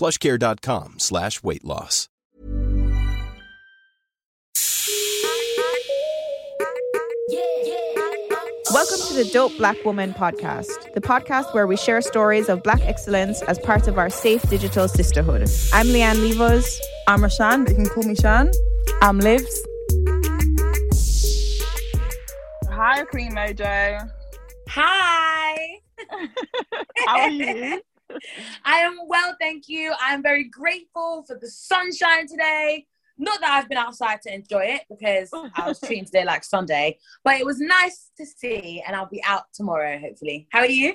plushcare.com slash weight loss. Welcome to the Dope Black Woman podcast, the podcast where we share stories of black excellence as part of our safe digital sisterhood. I'm Leanne Levos. I'm Rashan, but you can call me Shan. I'm Livs. Hi, Queen Mojo. Hi. How are you? I am well, thank you. I am very grateful for the sunshine today. Not that I've been outside to enjoy it because I was treating today like Sunday, but it was nice to see, and I'll be out tomorrow, hopefully. How are you?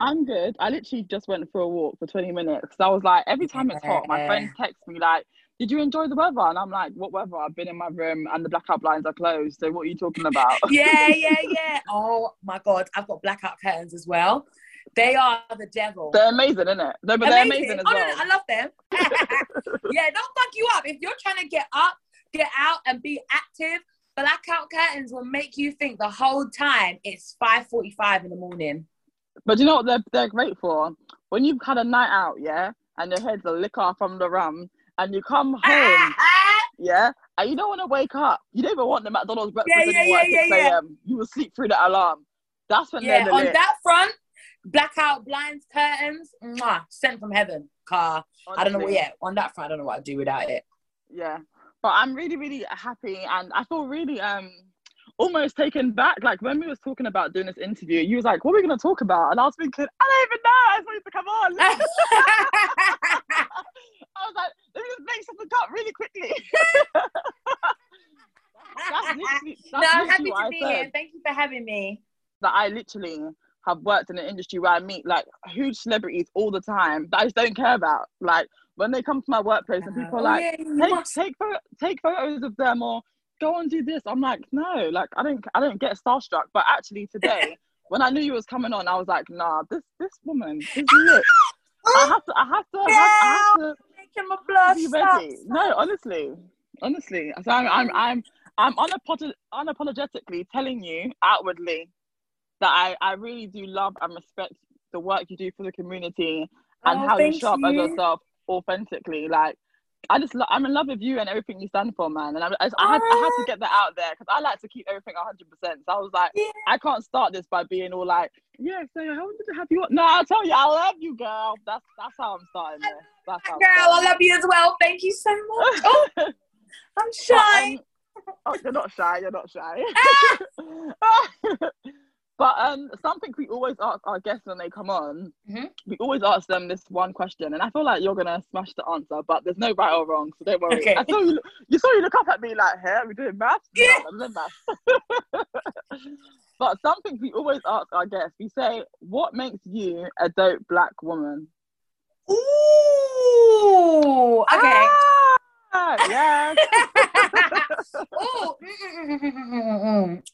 I'm good. I literally just went for a walk for 20 minutes because I was like, every time it's hot, my friends text me like, "Did you enjoy the weather?" And I'm like, "What weather? I've been in my room and the blackout blinds are closed. So what are you talking about?" Yeah, yeah, yeah. Oh my God, I've got blackout curtains as well. They are the devil. they're amazing, isn't it? No, but they're amazing as oh, well. no, no, I love them. yeah, don't fuck you up. If you're trying to get up, get out, and be active, blackout curtains will make you think the whole time it's 5:45 in the morning. But you know what they're they're great for? When you've had a night out, yeah, and your head's a liquor from the rum, and you come ah, home, ah. yeah, and you don't want to wake up. You don't even want the McDonald's breakfast Yeah, yeah, anymore at yeah, 6 yeah, yeah. a.m. You will sleep through the alarm. That's when yeah, they're on lit. that front, blackout blinds, curtains, mwah, sent from heaven. Car. I don't know what. Honestly. Yeah, on that front, I don't know what I'd do without it. Yeah, but I'm really, really happy, and I feel really um almost taken back. Like when we was talking about doing this interview, you was like, "What are we gonna talk about?" And I was thinking, "I don't even know. I just wanted to come on." I was like, "Let me just make something up really quickly." that's that's no, I'm happy to I be said. here. Thank you for having me. that I literally have worked in an industry where I meet like huge celebrities all the time that I just don't care about. Like when they come to my workplace and people are Oh, like, yeah, take take pho- take photos of them or go and do this. I'm like, no, like I don't I don't get starstruck. But actually today, when I knew you was coming on, I was like, nah, this this woman this is lit. I have to I have to I have, I have to Making my blood be stop. ready. No, honestly, honestly. So I'm I'm I'm I'm unapolog- unapologetically telling you outwardly that I I really do love and respect the work you do for the community and Oh, how you show up as yourself authentically. Like I just lo- I'm in love with you and everything you stand for, man. And I, I, I had I had to get that out there because I like to keep everything 100. percent So I was like, Yeah. I can't start this by being all like, yeah, so I wanted to have you. on." No, I'll tell you, I love you, girl. That's that's how I'm starting this. That's how Girl, I love you as well. Thank you so much. Oh, I'm But, shy. um, oh, you're not shy. You're not shy. but um, something we always ask our guests when they come on, Mhm. we always ask them this one question, and I feel like you're gonna smash the answer, but there's no right or wrong, so don't worry. Okay. I saw you. You saw you look up at me like, "Hey, are we doing maths?" Yeah. Doing maths. but something we always ask our guests, we say, "What makes you a dope black woman?" Ooh. Okay. Ah, yes. Ooh.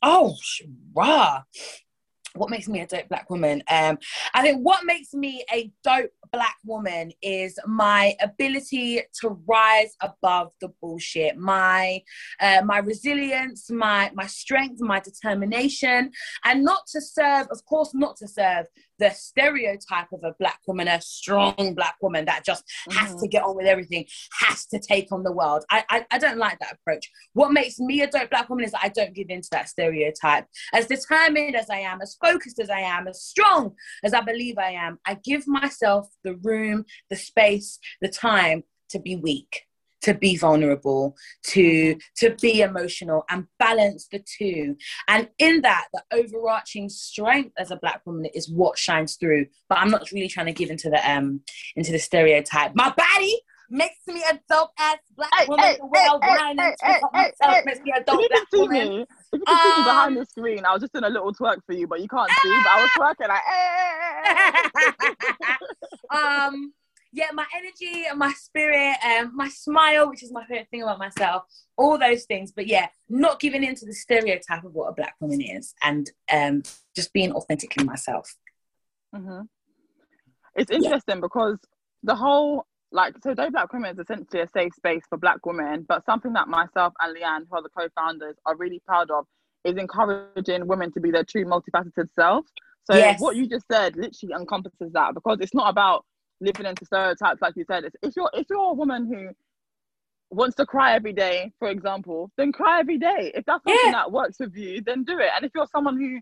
Oh, rah. What makes me a dope black woman? Um, I think what makes me a dope black woman is my ability to rise above the bullshit. My uh, my resilience, my my strength, my determination, and not to serve, of course, not to serve the stereotype of a black woman, a strong black woman that just has mm-hmm. to get on with everything, has to take on the world. I, I I don't like that approach. What makes me a dope black woman is that I don't give in to that stereotype. As determined as I am, as focused as I am, as strong as I believe I am, I give myself the room, the space, the time to be weak. To be vulnerable, to to be emotional and balance the two. And in that, the overarching strength as a black woman is what shines through. But I'm not really trying to give into the um into the stereotype. My body makes me a dope ass black Hey, woman. hey, the way hey, whine hey, hey, hey, myself makes me a If dope you black can see woman. me, if you can see me behind Um, the screen, I was just doing a little twerk for you, but you can't see. But I was twerking like, um yeah my energy and my spirit and my smile which is my favorite thing about myself all those things but yeah not giving in to the stereotype of what a black woman is and um just being authentically myself hmm It's interesting because the whole like so Dope Black Women is essentially a safe space for black women, but something that myself and Leanne, who are the co-founders, are really proud of is encouraging women to be their true multifaceted self. So Yes. what you just said literally encompasses that because it's not about living into stereotypes like you said. It's, if you're if you're a woman who wants to cry every day, for example, then cry every day. If that's something Yeah. that works with you, then do it. And if you're someone who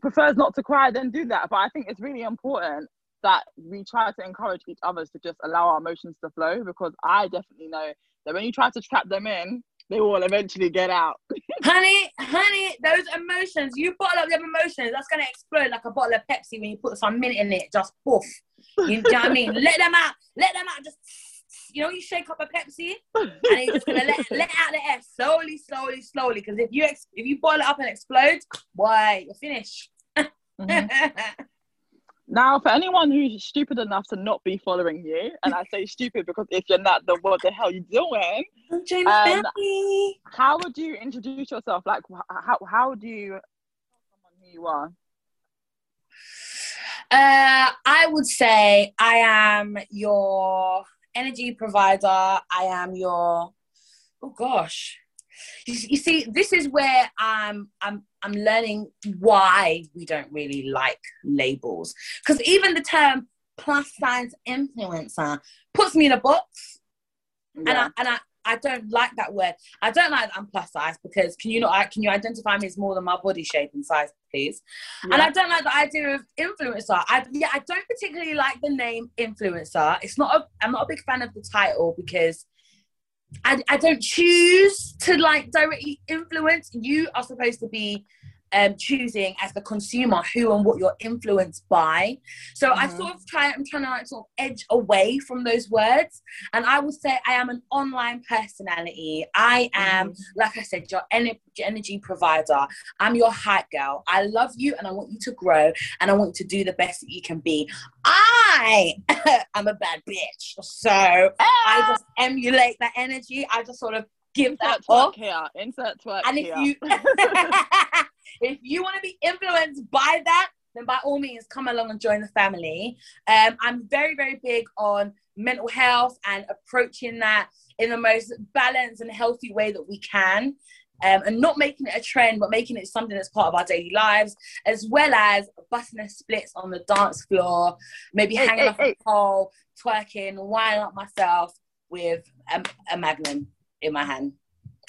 prefers not to cry, then do that. But I think it's really important that we try to encourage each other to just allow our emotions to flow because I definitely know that when you try to trap them in, they will eventually get out. honey honey those emotions you bottle up them emotions that's gonna explode like a bottle of pepsi when you put some mint in it just poof you know what i mean let them out let them out just you know you shake up a pepsi and you're just gonna let, let out the air slowly slowly slowly because if you ex- if you boil it up and explode boy you're finished Mhm. Now, for anyone who's stupid enough to not be following you, and I say stupid because if you're not, then what the hell are you doing? I'm Jamie Um, Bailey. How would you introduce yourself? Like, how how do you tell someone who you are? Uh, I would say I am your energy provider. I am your oh gosh. You, you see, this is where I'm I'm I'm learning why we don't really like labels. Because even the term plus size influencer puts me in a box and I and I, I don't like that word. I don't like that I'm plus size because can you not can you identify me as more than my body shape and size, please? And I don't like the idea of influencer. I yeah, I don't particularly like the name influencer. It's not a I'm not a big fan of the title because I, I don't choose to like directly influence. You are supposed to be um, choosing as the consumer who and what you're influenced by. So I Mhm. sort of try, I'm trying to like sort of edge away from those words. And I would say I am an online personality. I am, like I said, your ener- energy provider. I'm your hype girl. I love you and I want you to grow and I want you to do the best that you can be. I am a bad bitch. So I just emulate that energy. I just sort of give that off. here. Insert twerk And if here. you if you want to be influenced by that, then by all means come along and join the family. Um, I'm very, very big on mental health and approaching that in the most balanced and healthy way that we can. Um, and not making it a trend, but making it something that's part of our daily lives, as well as busting a splits on the dance floor, maybe Hey, hanging hey, off hey. a pole, twerking, winding up myself with a, a magnum in my hand.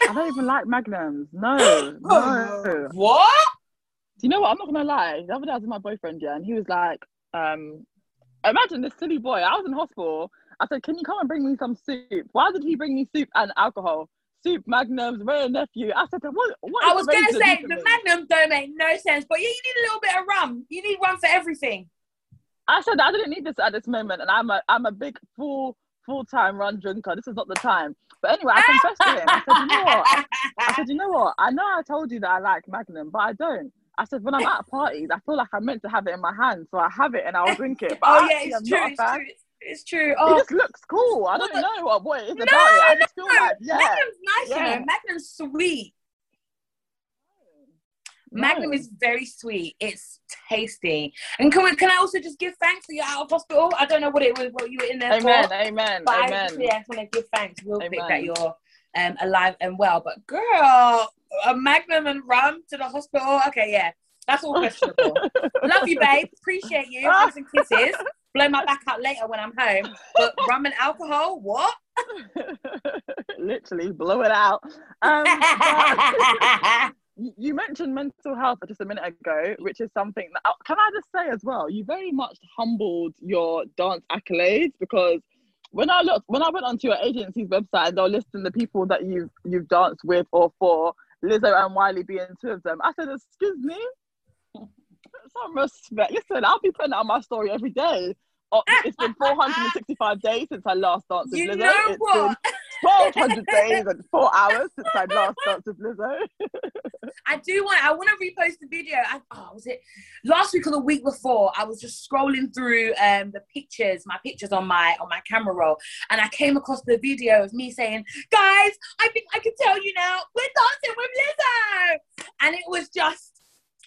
I don't even like magnums. No, no. What? Do you know what? I'm not gonna lie. The other day I was with my boyfriend, yeah, and he was like, um, imagine this silly boy. I was in hospital. I said, Can you come and bring me some soup? Why did he bring me soup and alcohol? Soup, magnums, rare nephew. I said, What what I was gonna say the me?" Magnum don't make no sense, but yeah, you need a little bit of rum. You need rum for everything. I said I didn't need this at this moment, and I'm a I'm a big full full time run drinker. This is not the time. But anyway, I confessed to him. I said, you know what? I said, you know what? I know I told you that I like Magnum, but I don't. I said, when I'm at parties, I feel like I'm meant to have it in my hand, so I have it and I'll drink it. Oh, but oh yeah, it's true. It's true. It's, it's true. It Oh, just looks cool. I don't know what, what it is No, about it. I just feel no. like, yeah. Magnum's nice, you know. Magnum's sweet. Magnum is very sweet. It's tasty. And can we, can I also just give thanks that you're out of hospital? I don't know what it was, what you were in there Amen, for. amen, But I amen. just, yeah, I just want to give thanks real quick that you're um, alive and well. But girl, a Magnum and rum to the hospital. Okay, yeah, that's all questionable. Love you, babe. Appreciate you. Hugs and kisses. Blow my back out later when I'm home. But rum and alcohol, what? Literally blow it out. Um, you- mentioned mental health just a minute ago, which is something that, oh, can I just say as well, you very much humbled your dance accolades because when I looked, when I went onto your agency's website and they were listing the people that you've you've danced with or for, Lizzo and Wiley being two of them, I said, "Excuse me, some respect." Listen, I'll be putting out my story every day. Oh, it's been 465 days since I last danced with You Lizzo. know It's what? been 1200 days and four hours since I last danced with Lizzo. I do want. I want to repost the video. I, oh, was it last week or the week before? I was just scrolling through um, the pictures, my pictures on my on my camera roll, and I came across the video of me saying, "Guys, I think I can tell you now, we're dancing with Lizzo," and it was just.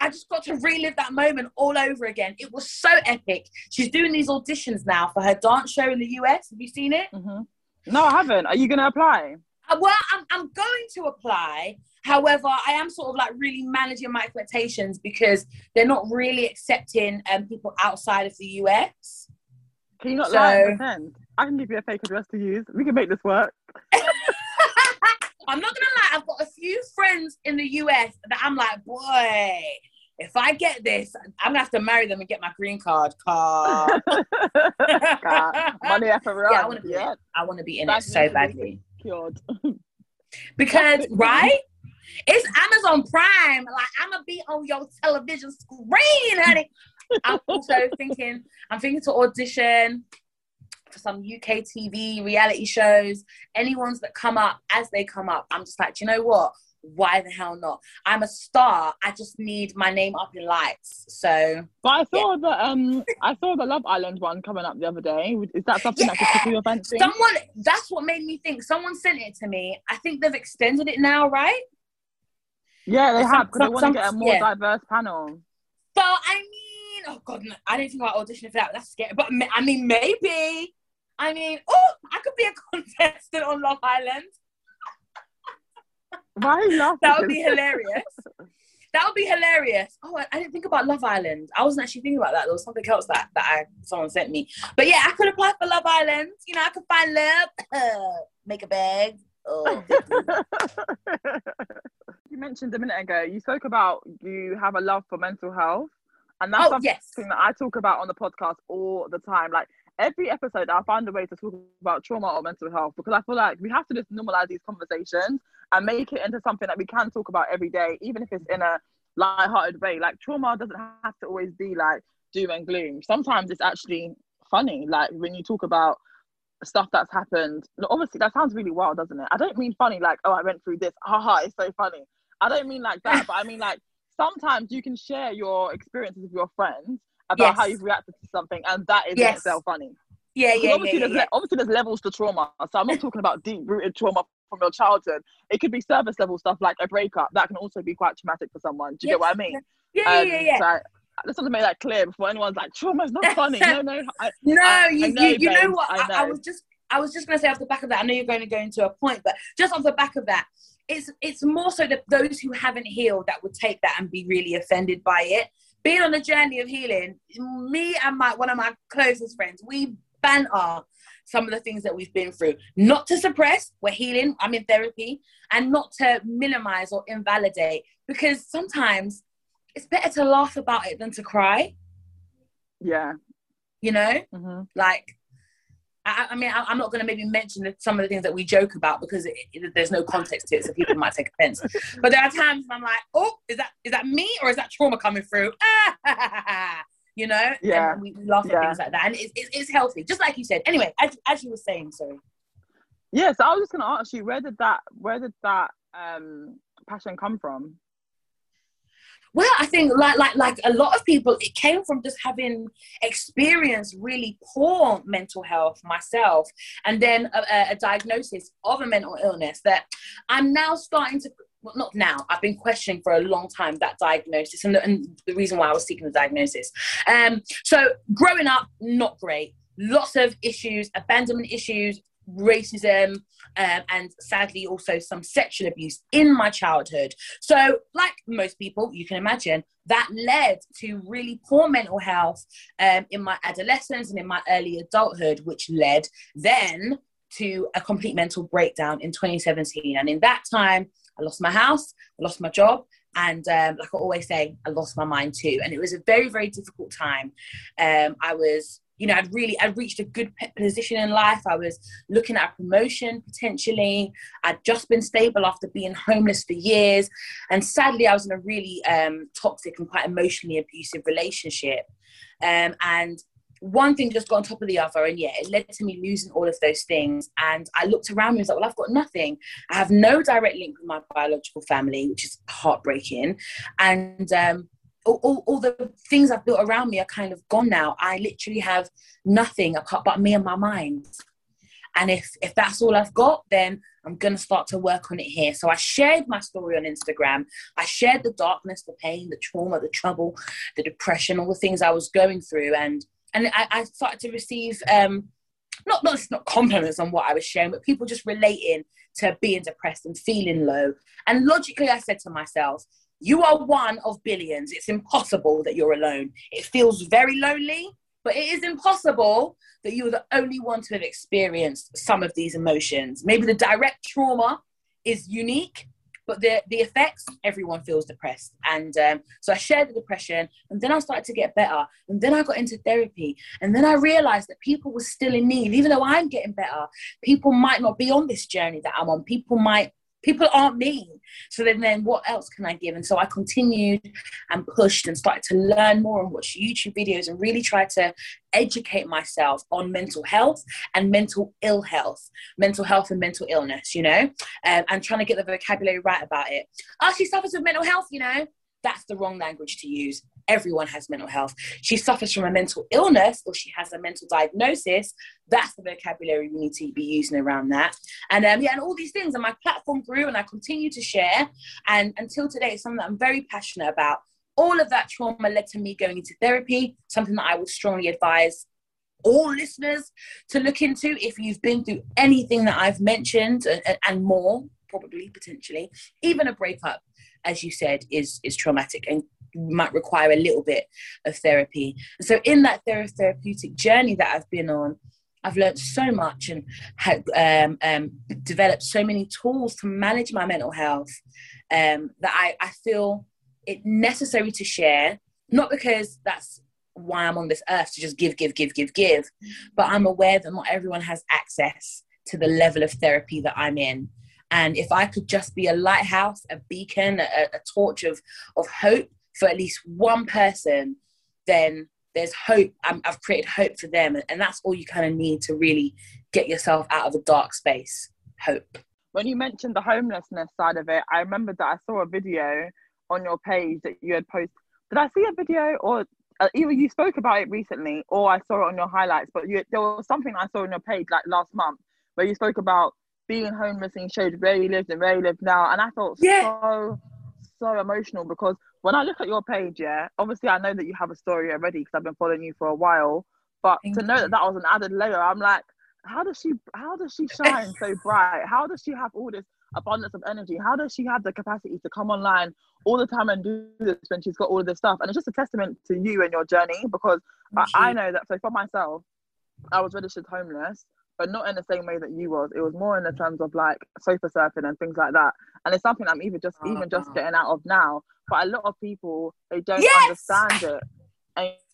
I just got to relive that moment all over again. It was so epic. She's doing these auditions now for her dance show in the US. Have you seen it? No, I haven't. Are you going to apply? Uh, well, I'm, I'm going to apply. However, I am sort of like really managing my expectations because they're not really accepting um, people outside of the US. Can you not So- lie and pretend? I can give you a fake address to use. We can make this work. I'm not gonna lie, I've got a few friends in the US that I'm like, boy, if I get this, I'm gonna have to marry them and get my green card. Card. God, money after run. Yeah, I want to be. Yeah, In it. I want to be in it so badly cured. because right. It's Amazon Prime. Like I'm gonna be on your television screen, honey. I'm also thinking. I'm thinking to audition for some UK TV reality shows. Any ones that come up as they come up. I'm just like, "Do you know what? Why the hell not? I'm a star. I just need my name up in lights. So But I saw the um, I saw the Love Island one coming up the other day. Is that something that could tickle your fancy? someone. That's what made me think. Someone sent it to me. I think they've extended it now, right? Yeah, they Some- have because they want to get a more yeah. diverse panel. So I mean, oh god, no, I didn't think about auditioning for that. That's scary. But I mean, maybe. I mean, oh, I could be a contestant on Love Island. Why are you laughing? That would be hilarious. That would be hilarious. Oh, I, I didn't think about Love Island. I wasn't actually thinking about that. There was something else that that I someone sent me. But yeah, I could apply for Love Island. You know, I could find love, make a bag. Oh, you mentioned a minute ago. You spoke about you have a love for mental health, and that's Oh, something yes. that I talk about on the podcast all the time. Like every episode, I find a way to talk about trauma or mental health because I feel like we have to just normalize these conversations and make it into something that we can talk about every day, even if it's in a light-hearted way. Like trauma doesn't have to always be like doom and gloom. Sometimes it's actually funny. Like when you talk about stuff that's happened. Obviously, that sounds really wild, doesn't it? I don't mean funny like, oh, I went through this. Haha, it's so funny. I don't mean like that, but I mean like sometimes you can share your experiences with your friends about Yes. how you've reacted to something, and that is Yes. itself funny. yeah, yeah, yeah, obviously, yeah, there's yeah. le- obviously there's levels to trauma. So I'm not talking about deep rooted trauma from your childhood. It could be service level stuff like a breakup that can also be quite traumatic for someone. Do you Yes, get what I mean? Yeah, yeah, Um, yeah, yeah. So I I just want to make that clear before anyone's like, trauma is not funny. no, no. I, No, I- you, know, you, you know what? I know. was just I was just gonna say off the back of that. I know you're going to go into a point, but just off the back of that, it's it's more so that those who haven't healed that would take that and be really offended by it. Being on a journey of healing, me and my one of my closest friends, we banter some of the things that we've been through. Not to suppress, we're healing. I'm in therapy, and not to minimize or invalidate because sometimes it's better to laugh about it than to cry. yeah. You know. hmm like I, I mean I, i'm not going to maybe mention some of the things that we joke about because it, it- there's no context to it so people might take offense but there are times when i'm like oh is that is that me or is that trauma coming through you know Yeah. and we, we laugh at Yeah. things like that and it's, it's, it's healthy just like you said anyway as, as you were saying sorry Yes, I was just gonna ask you where did that where did that um passion come from? Well, I think like like like a lot of people, it came from just having experienced really poor mental health myself, and then a- a diagnosis of a mental illness that I'm now starting to. Well, not now. I've been questioning for a long time that diagnosis and the, and the reason why I was seeking the diagnosis. Um, so growing up, not great. Lots of issues, abandonment issues, racism, um, and sadly also some sexual abuse in my childhood. So, like most people, you can imagine, that led to really poor mental health um, in my adolescence and in my early adulthood, which led then to a complete mental breakdown in 2017. And in that time, I lost my house, I lost my job, and um, like I always say, I lost my mind too. And it was a very, very difficult time. Um, I was you know, I'd really, I'd reached a good position in life. I was looking at a promotion potentially. I'd just been stable after being homeless for years. And sadly, I was in a really um, toxic and quite emotionally abusive relationship. Um, and one thing just got on top of the other. And yeah, it led to me losing all of those things. And I looked around me and was like, well, I've got nothing. I have no direct link with my biological family, which is heartbreaking. And um, all, all, all, the things I've built around me are kind of gone now. I literally have nothing apart but me and my mind. And if if that's all I've got, then I'm gonna start to work on it here. So I shared my story on Instagram. I shared the darkness, the pain, the trauma, the trouble, the depression, all the things I was going through, and and I, I started to receive um, not not not compliments on what I was sharing, but people just relating to being depressed and feeling low. And logically, I said to myself, you are one of billions. It's impossible that you're alone. It feels very lonely, but it is impossible that you're the only one to have experienced some of these emotions. Maybe the direct trauma is unique, but the, the effects, everyone feels depressed. And um, so I shared the depression, and then I started to get better. And then I got into therapy. And then I realized that people were still in need. Even though I'm getting better, people might not be on this journey that I'm on. People might people aren't me. So then, then what else can I give? And so I continued and pushed and started to learn more and watch YouTube videos and really try to educate myself on mental health and mental ill health, mental health and mental illness, you know, um, and trying to get the vocabulary right about it. Oh, she suffers with mental health, you know, that's the wrong language to use everyone has mental health. She suffers from a mental illness or she has a mental diagnosis. That's the vocabulary we need to be using around that. And um, yeah, and all these things. And my platform grew and I continue to share. And until today, it's something that I'm very passionate about. All of that trauma led to me going into therapy, something that I would strongly advise all listeners to look into if you've been through anything that I've mentioned and, and more, probably potentially, even a breakup as you said, is is traumatic and might require a little bit of therapy. So in that therapeutic journey that I've been on, I've learned so much and had um, um, developed so many tools to manage my mental health um, that I, I feel it necessary to share, not because that's why I'm on this earth to just give, give, give, give, give, but I'm aware that not everyone has access to the level of therapy that I'm in. And if I could just be a lighthouse, a beacon, a, a torch of, of hope for at least one person, then there's hope. i have created hope for them. And that's all you kind of need to really get yourself out of a dark space. Hope. When you mentioned the homelessness side of it, I remember that I saw a video on your page that you had posted. Did I see a video or uh, either you spoke about it recently or I saw it on your highlights? But you, there was something I saw on your page like last month where you spoke about being homeless and showed where you lived and where you live now. And I felt yeah. so, so emotional because when I look at your page, yeah, obviously I know that you have a story already because I've been following you for a while. But Thank to know you. that that was an added layer, I'm like, how does she, how does she shine so bright? How does she have all this abundance of energy? How does she have the capacity to come online all the time and do this when she's got all of this stuff? And it's just a testament to you and your journey because I, I know that. So for myself, I was registered homeless but not in the same way that you was. It was more in the terms of like sofa surfing and things like that. And it's something I'm even just even just uh-huh. getting out of now. But a lot of people they don't yes! understand it.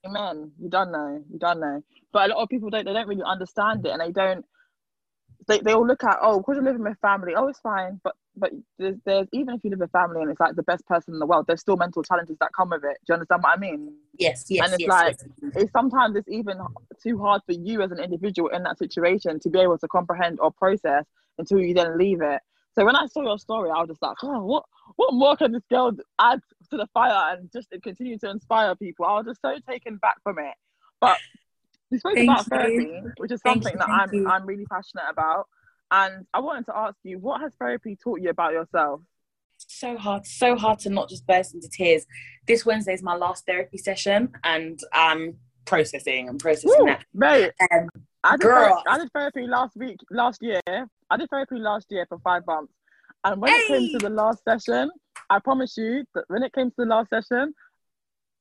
Amen. You don't know. You don't know. But a lot of people don't. They don't really understand it, and they don't. They they all look at oh, because you're living with family. Oh, it's fine. But but there's, there's even if you live with family and it's like the best person in the world, there's still mental challenges that come with it. Do you understand what I mean? Yes, yes. And it's yes, like yes. it's sometimes it's even too hard for you as an individual in that situation to be able to comprehend or process until you then leave it. So when I saw your story, I was just like, oh, what what more can this girl add to the fire and just continue to inspire people? I was just so taken back from it. But you spoke Thank about you. therapy, which is something that I'm you. I'm really passionate about. And I wanted to ask you, what has therapy taught you about yourself? So hard, so hard to not just burst into tears. This Wednesday is my last therapy session, and I'm processing. I'm processing Ooh, that. Mate, um, I did, girl. I did therapy last week, last year. I did therapy last year for five months. And when hey! it came to the last session, I promise you that when it came to the last session,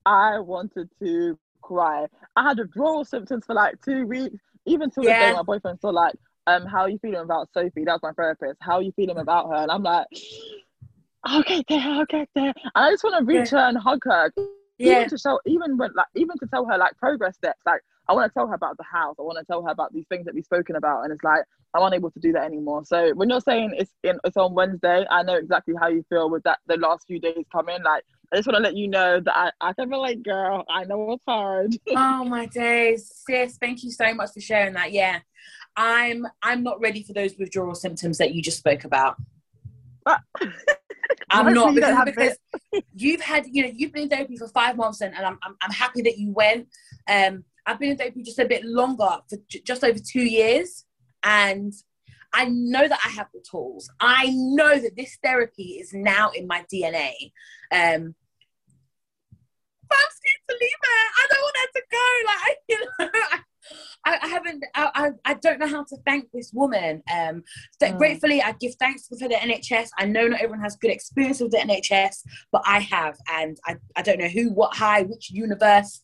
I wanted to cry. I had withdrawal symptoms for like two weeks. Even till yeah. the day my boyfriend saw like, um, how are you feeling about Sophie? That's my therapist. How are you feeling about her? And I'm like, I'll get there, I'll get there. And I just want to reach yeah. her and hug her. Yeah. Even to show, even when like, even to tell her like progress steps. Like I want to tell her about the house. I want to tell her about these things that we've spoken about, and it's like I'm unable to do that anymore. So when you're saying it's in it's on Wednesday, I know exactly how you feel with that. The last few days coming, like I just want to let you know that I, I can relate, girl. I know it's hard. oh my days, sis! Thank you so much for sharing that. Yeah, I'm I'm not ready for those withdrawal symptoms that you just spoke about. I'm not because, because you've had you know you've been in therapy for five months and, and I'm, I'm I'm happy that you went. Um, I've been in therapy just a bit longer for j- just over two years, and I know that I have the tools. I know that this therapy is now in my DNA. Um, but I'm scared to leave her. I don't want her to go. Like, you know, I, I haven't. I, I, I, don't know how to thank this woman. Um, mm. gratefully, I give thanks for the NHS. I know not everyone has good experience with the NHS, but I have, and I, I don't know who, what, high, which universe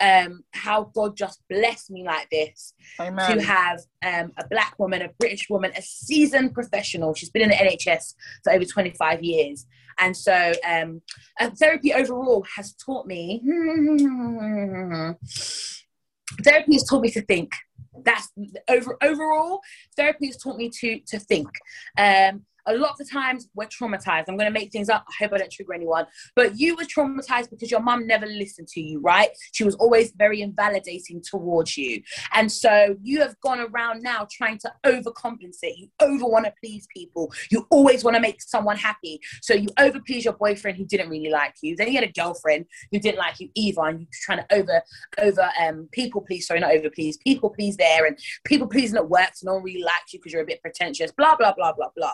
um, how God just blessed me like this Amen. to have um, a black woman, a British woman, a seasoned professional. She's been in the NHS for over 25 years. And so um, therapy overall has taught me, therapy has taught me to think. That's over overall, therapy has taught me to to think. Um, a lot of the times we're traumatized. I'm going to make things up. I hope I don't trigger anyone. But you were traumatized because your mum never listened to you, right? She was always very invalidating towards you. And so you have gone around now trying to overcompensate. You over want to please people. You always want to make someone happy. So you over please your boyfriend who didn't really like you. Then you had a girlfriend who didn't like you either. And you're trying to over, over, um, people please, sorry, not over please, people please there. And people pleasing at work. So no one really likes you because you're a bit pretentious, blah, blah, blah, blah, blah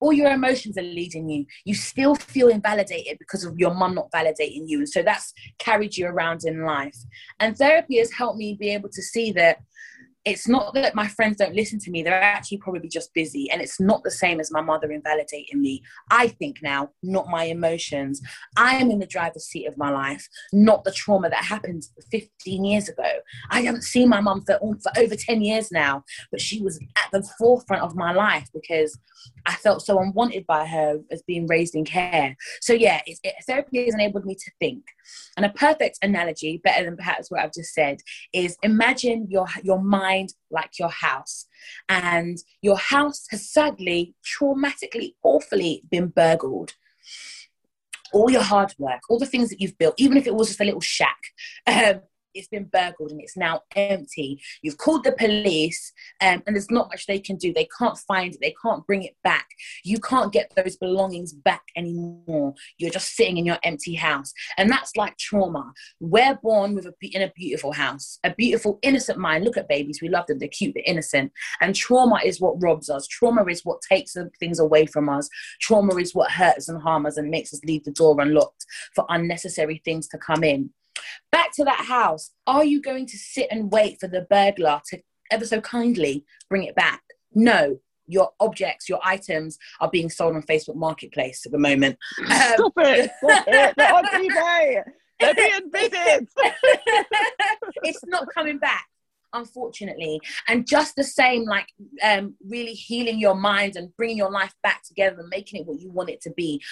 all your emotions are leading you. You still feel invalidated because of your mum not validating you. And so that's carried you around in life. And therapy has helped me be able to see that it's not that my friends don't listen to me they're actually probably just busy and it's not the same as my mother invalidating me i think now not my emotions i am in the driver's seat of my life not the trauma that happened 15 years ago i haven't seen my mum for, for over 10 years now but she was at the forefront of my life because i felt so unwanted by her as being raised in care so yeah it, it, therapy has enabled me to think and a perfect analogy better than perhaps what i've just said is imagine your your mind like your house. And your house has sadly, traumatically, awfully been burgled. All your hard work, all the things that you've built, even if it was just a little shack, um, it's been burgled and it's now empty. You've called the police um, and there's not much they can do. They can't find it, they can't bring it back. You can't get those belongings back anymore. You're just sitting in your empty house. And that's like trauma. We're born with a, in a beautiful house, a beautiful, innocent mind. Look at babies, we love them, they're cute, they're innocent. And trauma is what robs us. Trauma is what takes things away from us. Trauma is what hurts and harms us and makes us leave the door unlocked for unnecessary things to come in. Back to that house. Are you going to sit and wait for the burglar to ever so kindly bring it back? No. Your objects, your items are being sold on Facebook Marketplace at the moment. Um, Stop it! Stop it! They're on eBay. They're being bidded. it's not coming back unfortunately. And just the same like um, really healing your mind and bringing your life back together and making it what you want it to be.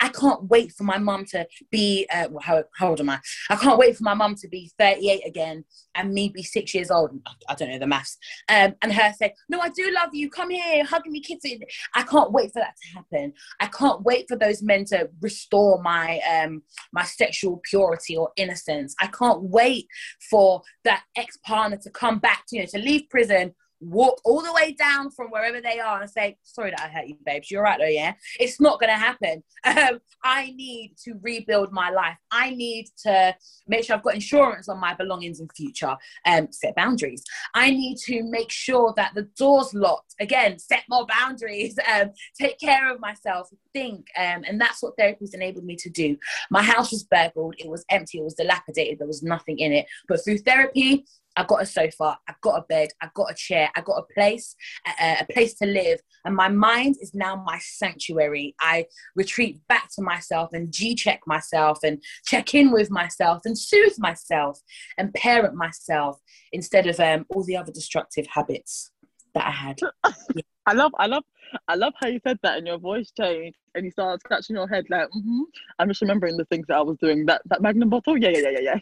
I can't wait for my mum to be uh, how, how old am i? I can't wait for my mum to be 38 again and me be six years old. I don't know the maths. Um, and her say no i do love you. Come here hug me kids i can't wait for that to happen. I can't wait for those men to restore my um my sexual purity or innocence. I can't wait for that ex-partner to come back, to, you know, to leave prison walk all the way down from wherever they are and say, sorry that I hurt you, babes. You're right though, yeah? It's not gonna happen. Um, I need to rebuild my life. I need to make sure I've got insurance on my belongings in future. Um, set boundaries. I need to make sure that the door's locked. Again, set more boundaries. Um, take care of myself. Think. Um, and that's what therapy's enabled me to do. My house was burgled. It was empty. It was dilapidated. There was nothing in it. But through therapy, I got a sofa, I got a bed, I got a chair, I got a place, a, a, place to live. And my mind is now my sanctuary. I retreat back to myself and G check myself and check in with myself and soothe myself and parent myself instead of um, all the other destructive habits that I had. I love, I love, I love how you said that and your voice changed and you started scratching your head like, mm-hmm. I'm just remembering the things that I was doing. That that Magnum bottle, yeah, yeah, yeah, yeah,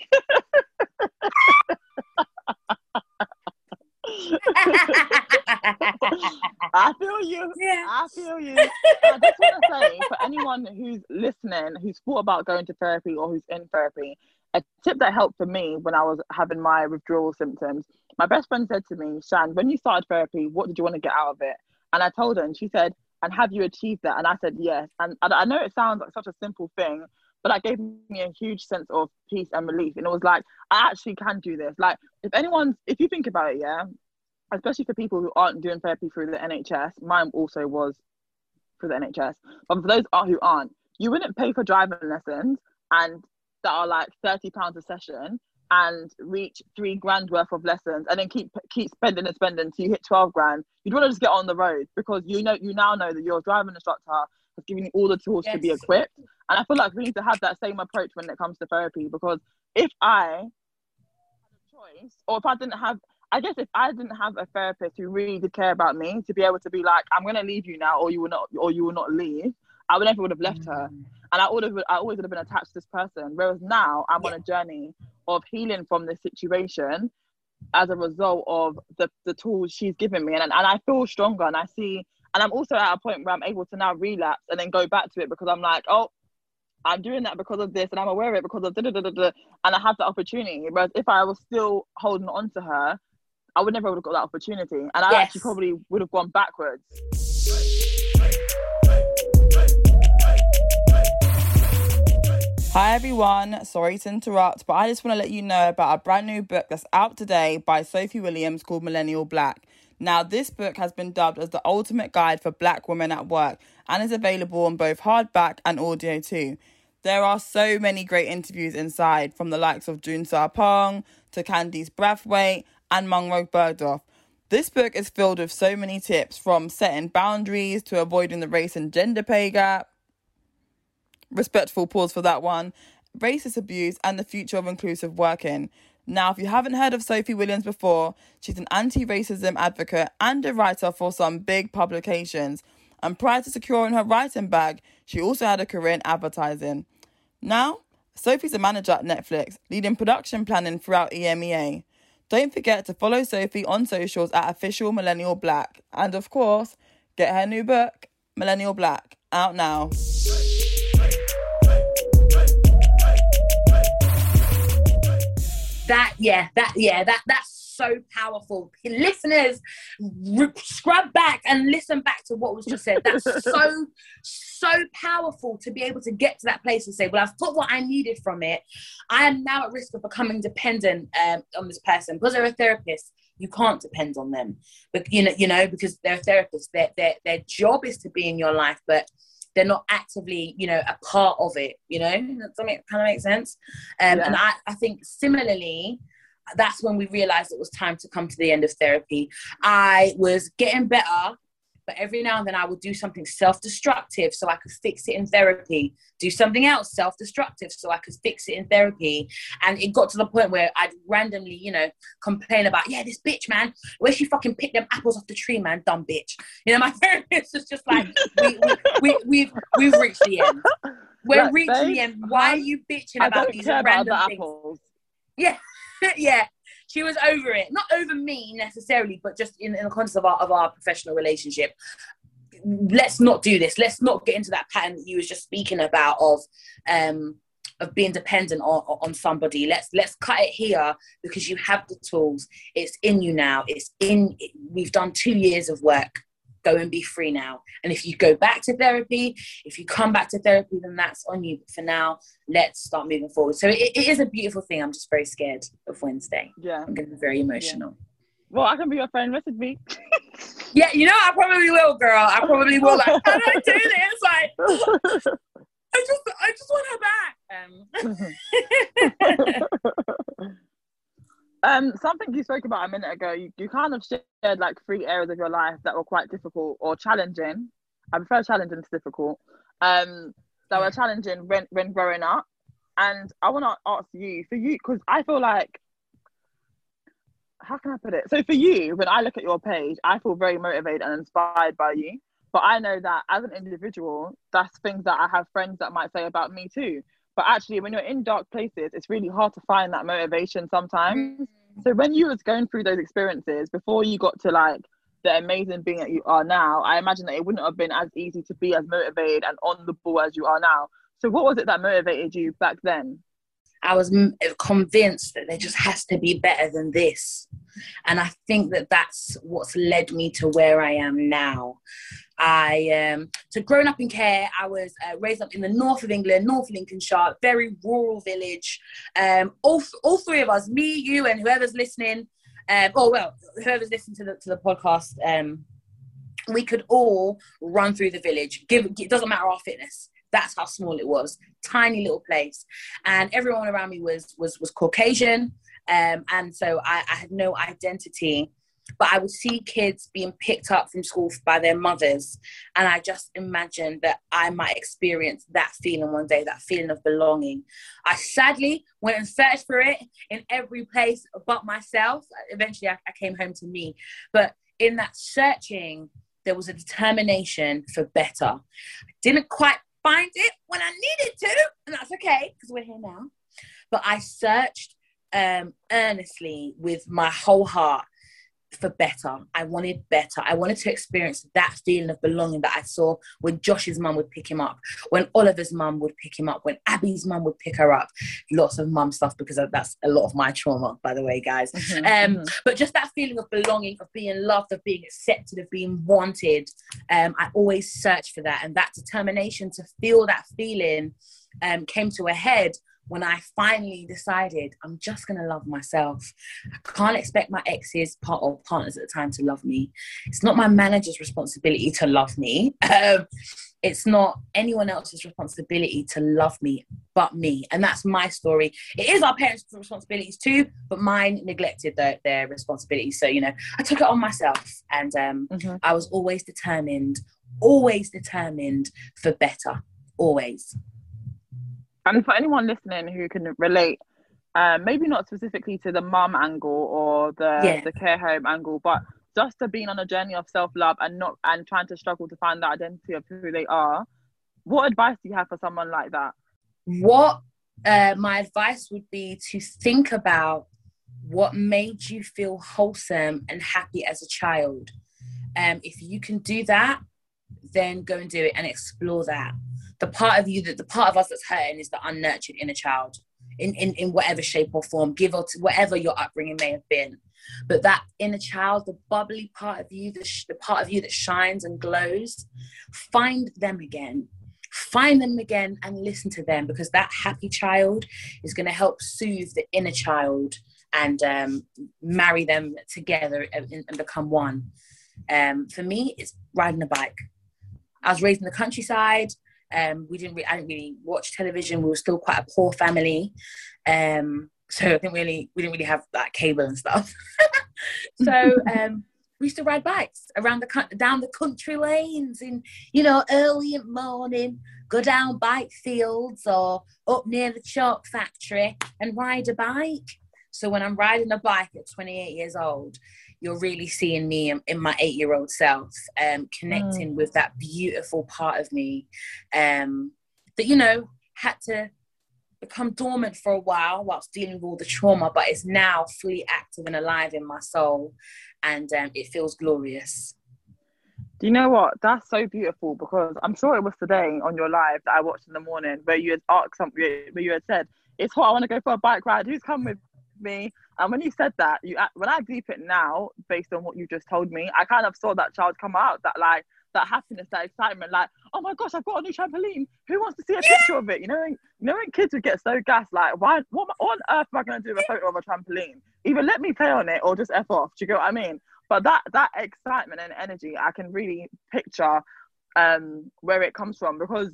yeah. I feel you. Yeah. I feel you. I just want to say for anyone who's listening, who's thought about going to therapy or who's in therapy, a tip that helped for me when I was having my withdrawal symptoms. My best friend said to me, Shan, when you started therapy, what did you want to get out of it? And I told her, and she said, and have you achieved that? And I said, yes. And I, I know it sounds like such a simple thing, but that gave me a huge sense of peace and relief. And it was like, I actually can do this. Like, if anyone's, if you think about it, yeah, especially for people who aren't doing therapy through the NHS, mine also was through the NHS. But for those who aren't, you wouldn't pay for driving lessons and that are like thirty pounds a session and reach three grand worth of lessons and then keep keep spending and spending until you hit 12 grand you'd want to just get on the road because you know you now know that your driving instructor has given you all the tools yes. to be equipped and i feel like we need to have that same approach when it comes to therapy because if i had a choice or if i didn't have I guess if I didn't have a therapist who really did care about me to be able to be like, I'm gonna leave you now, or you will not, or you will not leave, I would never would have left her. Mm and I would have I always would have been attached to this person. Whereas now I'm yeah. on a journey of healing from this situation as a result of the, the tools she's given me and, and I feel stronger and I see and I'm also at a point where I'm able to now relapse and then go back to it because I'm like, oh, I'm doing that because of this and I'm aware of it because of da da da da and I have the opportunity. Whereas if I was still holding on to her, I would never have got that opportunity. And I yes. actually probably would have gone backwards. Hi everyone, sorry to interrupt, but I just want to let you know about a brand new book that's out today by Sophie Williams called Millennial Black. Now, this book has been dubbed as the ultimate guide for black women at work and is available on both hardback and audio too. There are so many great interviews inside from the likes of June Sarpong to Candice Brathwaite and Munroe Bergdorf. This book is filled with so many tips from setting boundaries to avoiding the race and gender pay gap respectful pause for that one. Racist abuse and the future of inclusive working. Now, if you haven't heard of Sophie Williams before, she's an anti racism advocate and a writer for some big publications. And prior to securing her writing bag, she also had a career in advertising. Now, Sophie's a manager at Netflix, leading production planning throughout EMEA. Don't forget to follow Sophie on socials at official Millennial Black. And of course, get her new book, Millennial Black, out now. that yeah that yeah that that's so powerful. Listeners r- scrub back and listen back to what was just said. That's so so powerful to be able to get to that place and say well i've got what i needed from it. I am now at risk of becoming dependent um, on this person. Because they're a therapist you can't depend on them. But you know you know because they're a therapist. Their, their, their job is to be in your life but they're not actively, you know, a part of it, you know, that kind of make sense. Um, yeah. And I, I think similarly, that's when we realized it was time to come to the end of therapy. I was getting better but every now and then I would do something self destructive so I could fix it in therapy, do something else self destructive so I could fix it in therapy. And it got to the point where I'd randomly, you know, complain about, yeah, this bitch, man, where she fucking picked them apples off the tree, man, dumb bitch. You know, my therapist was just like, we, we, we, we've, we've reached the end. We're reaching the end. Why are you bitching about these random about the things? Apples. Yeah, yeah she was over it. Not over me necessarily, but just in, in the context of our, of our professional relationship. Let's not do this. Let's not get into that pattern that you was just speaking about of um of being dependent on, on somebody. Let's let's cut it here because you have the tools. It's in you now. It's in. We've done two years of work go and be free now. And if you go back to therapy, if you come back to therapy, then that's on you. But for now, let's start moving forward. So it, it is a beautiful thing. I'm just very scared of Wednesday. Yeah. I'm going to be very emotional. Yeah. Well, I can be your friend. Message me. yeah, you know, I probably will, girl. I probably will. Like, how do I do this? Like, I just, I just want her back. Um. Um, something you spoke about a minute ago, you, you kind of shared like three areas of your life that were quite difficult or challenging. I prefer challenging to difficult. Um, that were challenging when, when growing up. And I want to ask you, for you, because I feel like, how can I put it? So for you, when I look at your page, I feel very motivated and inspired by you. But I know that as an individual, that's things that I have friends that might say about me too. But actually, when you're in dark places, it's really hard to find that motivation sometimes. Mm. So when you was going through those experiences before you got to like the amazing being that you are now, I imagine that it wouldn't have been as easy to be as motivated and on the ball as you are now. So what was it that motivated you back then? I was convinced that there just has to be better than this. And I think that that's what's led me to where I am now. I um so growing up in care, I was uh, raised up in the north of England, North Lincolnshire, very rural village. Um, all all three of us, me, you, and whoever's listening. Um, oh well, whoever's listening to the to the podcast, um, we could all run through the village. Give it doesn't matter our fitness. That's how small it was. Tiny little place, and everyone around me was was was Caucasian, um, and so I, I had no identity but I would see kids being picked up from school by their mothers. And I just imagined that I might experience that feeling one day, that feeling of belonging. I sadly went and searched for it in every place but myself. Eventually, I, I came home to me. But in that searching, there was a determination for better. I didn't quite find it when I needed to, and that's okay because we're here now. But I searched um, earnestly with my whole heart for better. I wanted better. I wanted to experience that feeling of belonging that I saw when Josh's mum would pick him up, when Oliver's mum would pick him up, when Abby's mum would pick her up. Lots of mum stuff because that's a lot of my trauma, by the way, guys. Mm-hmm, um, mm-hmm. But just that feeling of belonging, of being loved, of being accepted, of being wanted. Um, I always search for that. And that determination to feel that feeling um, came to a head when I finally decided I'm just gonna love myself. I can't expect my exes part or partners at the time to love me. It's not my manager's responsibility to love me. Um, it's not anyone else's responsibility to love me but me. And that's my story. It is our parents' responsibilities too, but mine neglected their, their responsibilities. So, you know, I took it on myself and um, mm-hmm. I was always determined, always determined for better, always. And for anyone listening who can relate, um, maybe not specifically to the mum angle or the yeah. the care home angle, but just to being on a journey of self love and not and trying to struggle to find that identity of who they are. What advice do you have for someone like that? What uh, my advice would be to think about what made you feel wholesome and happy as a child. Um, if you can do that, then go and do it and explore that the part of you that the part of us that's hurting is the unnurtured inner child in, in, in whatever shape or form, give or to whatever your upbringing may have been. But that inner child, the bubbly part of you, the, sh- the part of you that shines and glows, find them again. Find them again and listen to them because that happy child is going to help soothe the inner child and um, marry them together and, and become one. Um, for me, it's riding a bike. I was raised in the countryside. Um, we didn't. Re- I didn't really watch television. We were still quite a poor family, um, so I didn't really. We didn't really have that cable and stuff. so um, we used to ride bikes around the down the country lanes in you know early in morning. Go down bike fields or up near the chalk factory and ride a bike. So when I'm riding a bike at 28 years old, you're really seeing me in, in my eight year old self, um, connecting mm. with that beautiful part of me um, that, you know, had to become dormant for a while whilst dealing with all the trauma, but it's now fully active and alive in my soul. And um, it feels glorious. Do you know what? That's so beautiful because I'm sure it was today on your live that I watched in the morning where you had asked something, where you had said, It's hot, I want to go for a bike ride. Who's come with me? And when you said that, you when I deep it now, based on what you just told me, I kind of saw that child come out, that like that happiness, that excitement, like, oh my gosh, I've got a new trampoline. Who wants to see a yeah. picture of it? You know, you know when kids would get so gassed, like, why, what, what on earth am I going to do with a photo of a trampoline? Either let me play on it or just f off. Do you get what I mean? But that that excitement and energy, I can really picture um, where it comes from because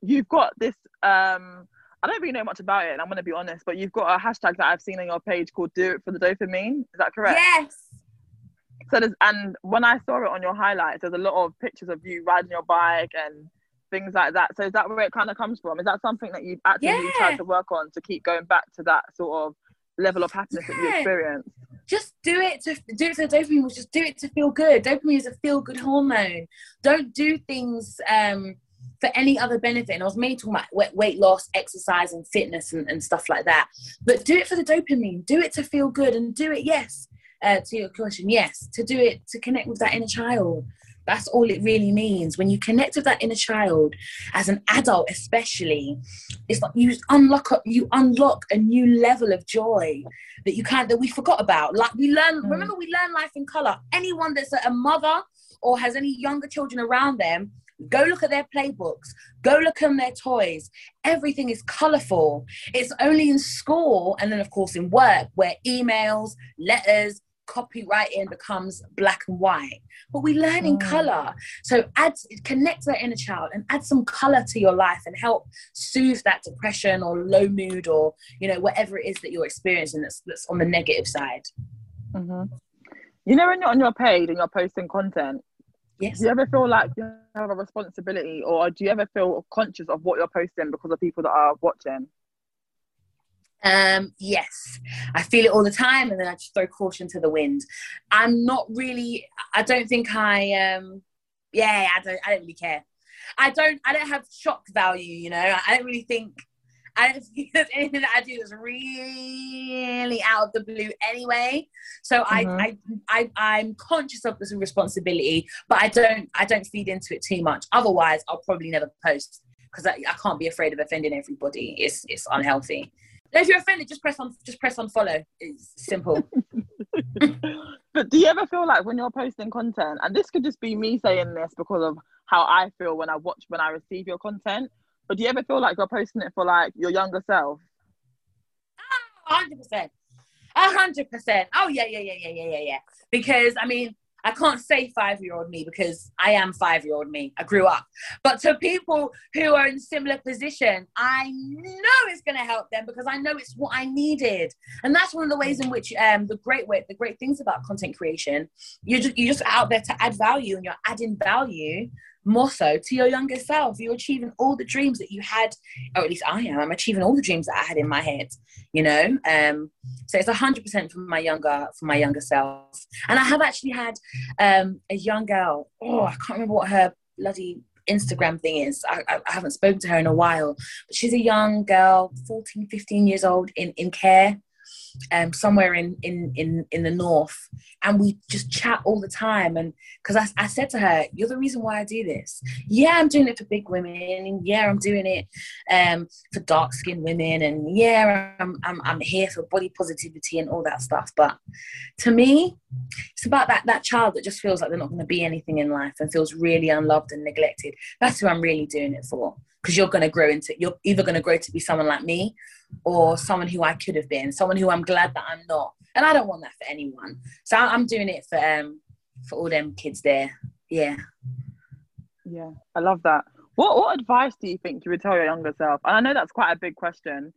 you've got this um, I don't really know much about it, and I'm going to be honest, but you've got a hashtag that I've seen on your page called "Do It for the Dopamine." Is that correct? Yes. So there's, and when I saw it on your highlights, there's a lot of pictures of you riding your bike and things like that. So is that where it kind of comes from? Is that something that you've actually yeah. tried to work on to keep going back to that sort of level of happiness yeah. that you experience? Just do it to do it for the dopamine. Just do it to feel good. Dopamine is a feel good hormone. Don't do things. um for any other benefit. And I was mainly talking about weight, loss, exercise, and fitness and, and stuff like that. But do it for the dopamine. Do it to feel good, and do it, yes, uh, to your question, yes, to do it to connect with that inner child. That's all it really means. When you connect with that inner child, as an adult especially, it's like you unlock a, you unlock a new level of joy that you can't that we forgot about. Like we learn, mm. remember we learn life in color. Anyone that's a mother or has any younger children around them, go look at their playbooks, go look at their toys. Everything is colorful. It's only in school and then, of course, in work where emails, letters, copywriting becomes black and white but we learn in mm. color so add connect that inner child and add some color to your life and help soothe that depression or low mood or you know whatever it is that you're experiencing that's, that's on the negative side mm-hmm. you know when you're on your page and you're posting content yes do you ever feel like you have a responsibility or do you ever feel conscious of what you're posting because of people that are watching um, yes, I feel it all the time, and then I just throw caution to the wind. I'm not really. I don't think I. Um, yeah, I don't. I don't really care. I don't. I don't have shock value. You know, I don't really think. I don't think there's anything that I do that's really out of the blue anyway. So mm-hmm. I, I, I, I'm conscious of this responsibility, but I don't. I don't feed into it too much. Otherwise, I'll probably never post because I, I can't be afraid of offending everybody. It's, it's unhealthy if you're offended, just press on just press on follow. It's simple. but do you ever feel like when you're posting content, and this could just be me saying this because of how I feel when I watch when I receive your content, but do you ever feel like you're posting it for like your younger self? hundred percent. Hundred percent. Oh yeah, yeah, yeah, yeah, yeah, yeah, yeah. Because I mean, I can't say five year old me because I am five year old me. I grew up. But to people who are in similar position, I know it's going to help them because I know it's what I needed. And that's one of the ways in which um, the great way, the great things about content creation, you're just, you're just out there to add value and you're adding value more so to your younger self. You're achieving all the dreams that you had, or at least I am. I'm achieving all the dreams that I had in my head. You know, um, so it's hundred percent for my younger for my younger self. And I have actually had um, a young girl. Oh, I can't remember what her bloody Instagram thing is. I, I, I haven't spoken to her in a while, but she's a young girl, 14, 15 years old in in care um, somewhere in, in in in the north, and we just chat all the time. And because I, I said to her, "You're the reason why I do this. Yeah, I'm doing it for big women, yeah, I'm doing it um, for dark skinned women, and yeah, I'm, I'm I'm here for body positivity and all that stuff. But to me, it's about that that child that just feels like they're not going to be anything in life and feels really unloved and neglected. That's who I'm really doing it for because you're going to grow into you're either going to grow to be someone like me or someone who I could have been, someone who I'm glad that I'm not. And I don't want that for anyone. So I'm doing it for um for all them kids there. Yeah. Yeah, I love that. What what advice do you think you would tell your younger self? And I know that's quite a big question,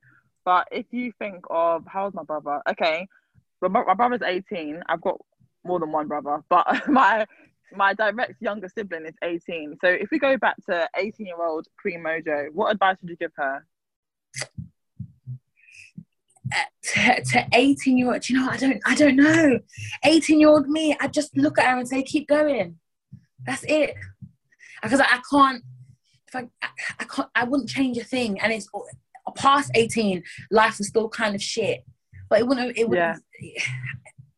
but if you think of how's my brother? Okay, my, my brother's 18. I've got more than one brother, but my my direct younger sibling is 18. So if we go back to 18 year old Queen Mojo, what advice would you give her? To, to 18 year old, you know, I don't, I don't know. 18 year old me, I just look at her and say, keep going. That's it. Because I, I can't, if I, I, I, can't, I wouldn't change a thing. And it's past 18, life is still kind of shit. But it wouldn't, it wouldn't, yeah.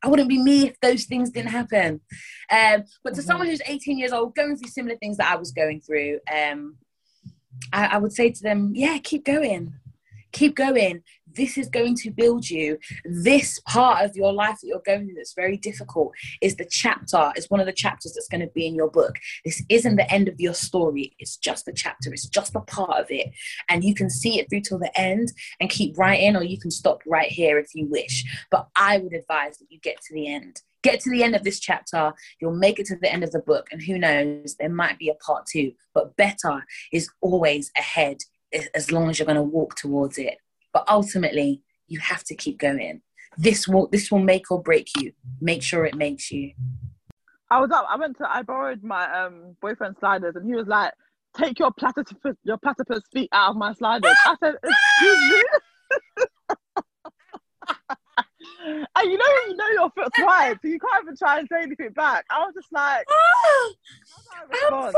I wouldn't be me if those things didn't happen. Um, but to mm-hmm. someone who's 18 years old, going through similar things that I was going through, um, I, I would say to them, yeah, keep going keep going this is going to build you. This part of your life that you're going through that's very difficult is the chapter, is one of the chapters that's going to be in your book. This isn't the end of your story, it's just a chapter, it's just a part of it. And you can see it through till the end and keep writing, or you can stop right here if you wish. But I would advise that you get to the end. Get to the end of this chapter, you'll make it to the end of the book, and who knows, there might be a part two. But better is always ahead as long as you're going to walk towards it. But ultimately, you have to keep going. This will this will make or break you. Make sure it makes you. I was up. I went to. I borrowed my um boyfriend's sliders, and he was like, "Take your platypus your platypus feet out of my sliders." I said, "Excuse me." and you know you know your foot's wide, so you can't even try and say anything back. I was just like, I'm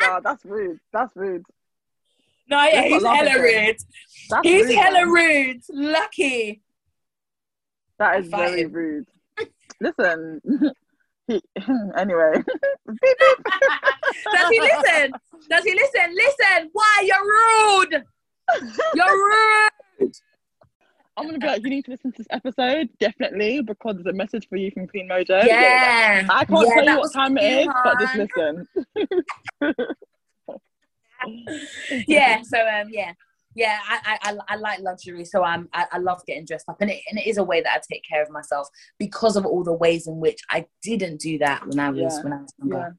Nah, that's rude. That's rude. No, yeah, he's hella rude. That's He's rude, hella man. rude. Lucky. That is very rude. Listen. he, anyway. Does he listen? Does he listen? Listen. Why you're rude? You're rude. I'm gonna be like, you need to listen to this episode, definitely, because there's a message for you from Queen Mojo. Yeah. I can't Yeah, tell you what time it is, you, but just listen. yeah so um yeah yeah I, I I- like luxury so i'm I, I love getting dressed up and it, and it is a way that i take care of myself because of all the ways in which i didn't do that when i was Yeah, when i was younger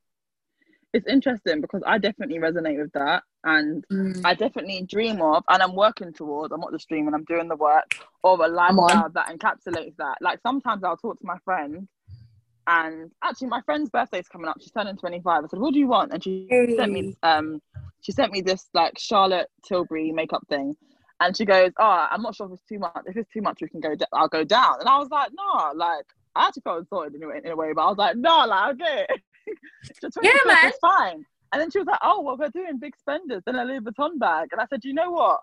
It's interesting because I definitely resonate with that. And Mm. I definitely dream of, and I'm working towards, I'm not just dreaming, I'm doing the work of a lifestyle that encapsulates that. Like sometimes I'll talk to my friend, and actually my friend's birthday's coming up. She's turning 25. I said, What do you want? And she sent me um she sent me this like Charlotte Tilbury makeup thing. And she goes, Oh, I'm not sure if it's too much. If it's too much, we can go. I'll go down. And I was like, No, like I actually felt insulted in a in a way but I was like, No, like okay, 25 Yeah, man. is fine. And then she was like, Oh, well, we're doing big spenders. Then a Louis Vuitton bag. And I said, You know what?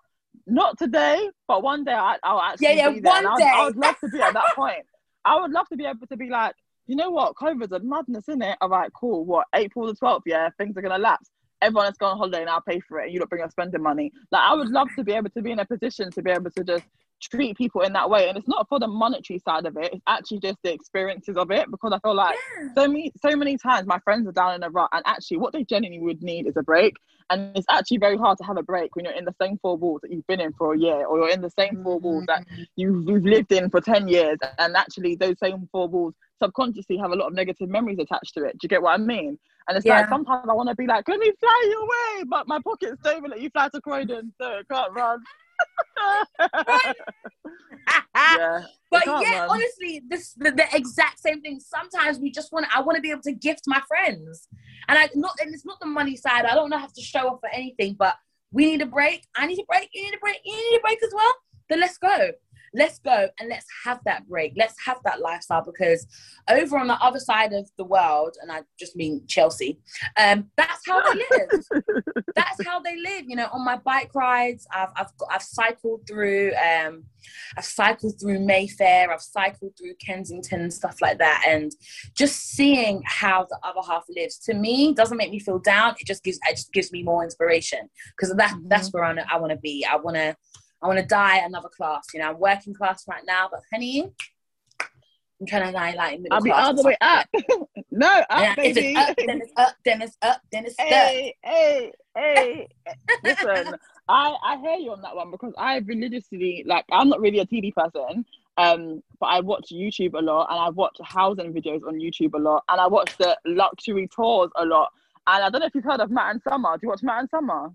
Not today, but one day I, I'll actually Yeah, yeah, be there. One I would, day. I would love to be at that point. I would love to be able to be like, you know what? COVID's a madness, isn't it? All right, cool. What, April the 12th? Yeah, things are going to lapse. Everyone has gone on holiday and I'll pay for it. And you don't bring us spending money. Like, I would love to be able to be in a position to be able to just treat people in that way. And it's not for the monetary side of it, it's actually just the experiences of it because I feel like so many so many times my friends are down in a rut and actually what they genuinely would need is a break. And it's actually very hard to have a break when you're in the same four walls that you've been in for a year or you're in the same four walls that mm. you've, you've lived in for 10 years. And actually those same four walls subconsciously have a lot of negative memories attached to it. Do you get what i mean? And it's Yeah. like sometimes i want to be like let me fly you away but my pockets don't let you fly to croydon so it can't run yeah But yeah, run. honestly, this the, the exact same thing. Sometimes we just want. I want to be able to gift my friends, and I not. And it's not the money side. I don't have to show off for anything. But we need a break. I need a break. You need a break. You need a break as well. Then let's go. Let's go and let's have that break. Let's have that lifestyle because over on the other side of the world, and I just mean Chelsea, um, that's how they live. that's how they live. You know, on my bike rides, I've I've got, I've cycled through um, I've cycled through Mayfair, I've cycled through Kensington and stuff like that, and just seeing how the other half lives to me doesn't make me feel down. It just gives it just gives me more inspiration because that that's where I, I want to be. I want to I want to die another class. You know, I'm working class right now, but honey. I'm trying to die like middle i'll be all the way up no up And if it's up, then it's up, then it's up, then it's hey, hey, hey. Listen, I, I hear you on that one because I religiously like I'm not really a TV person, um, but I watch YouTube a lot and I watch housing videos on YouTube a lot and I watch the luxury tours a lot. And I don't know if you've heard of Matt and Summer. Do you watch Matt and Summer?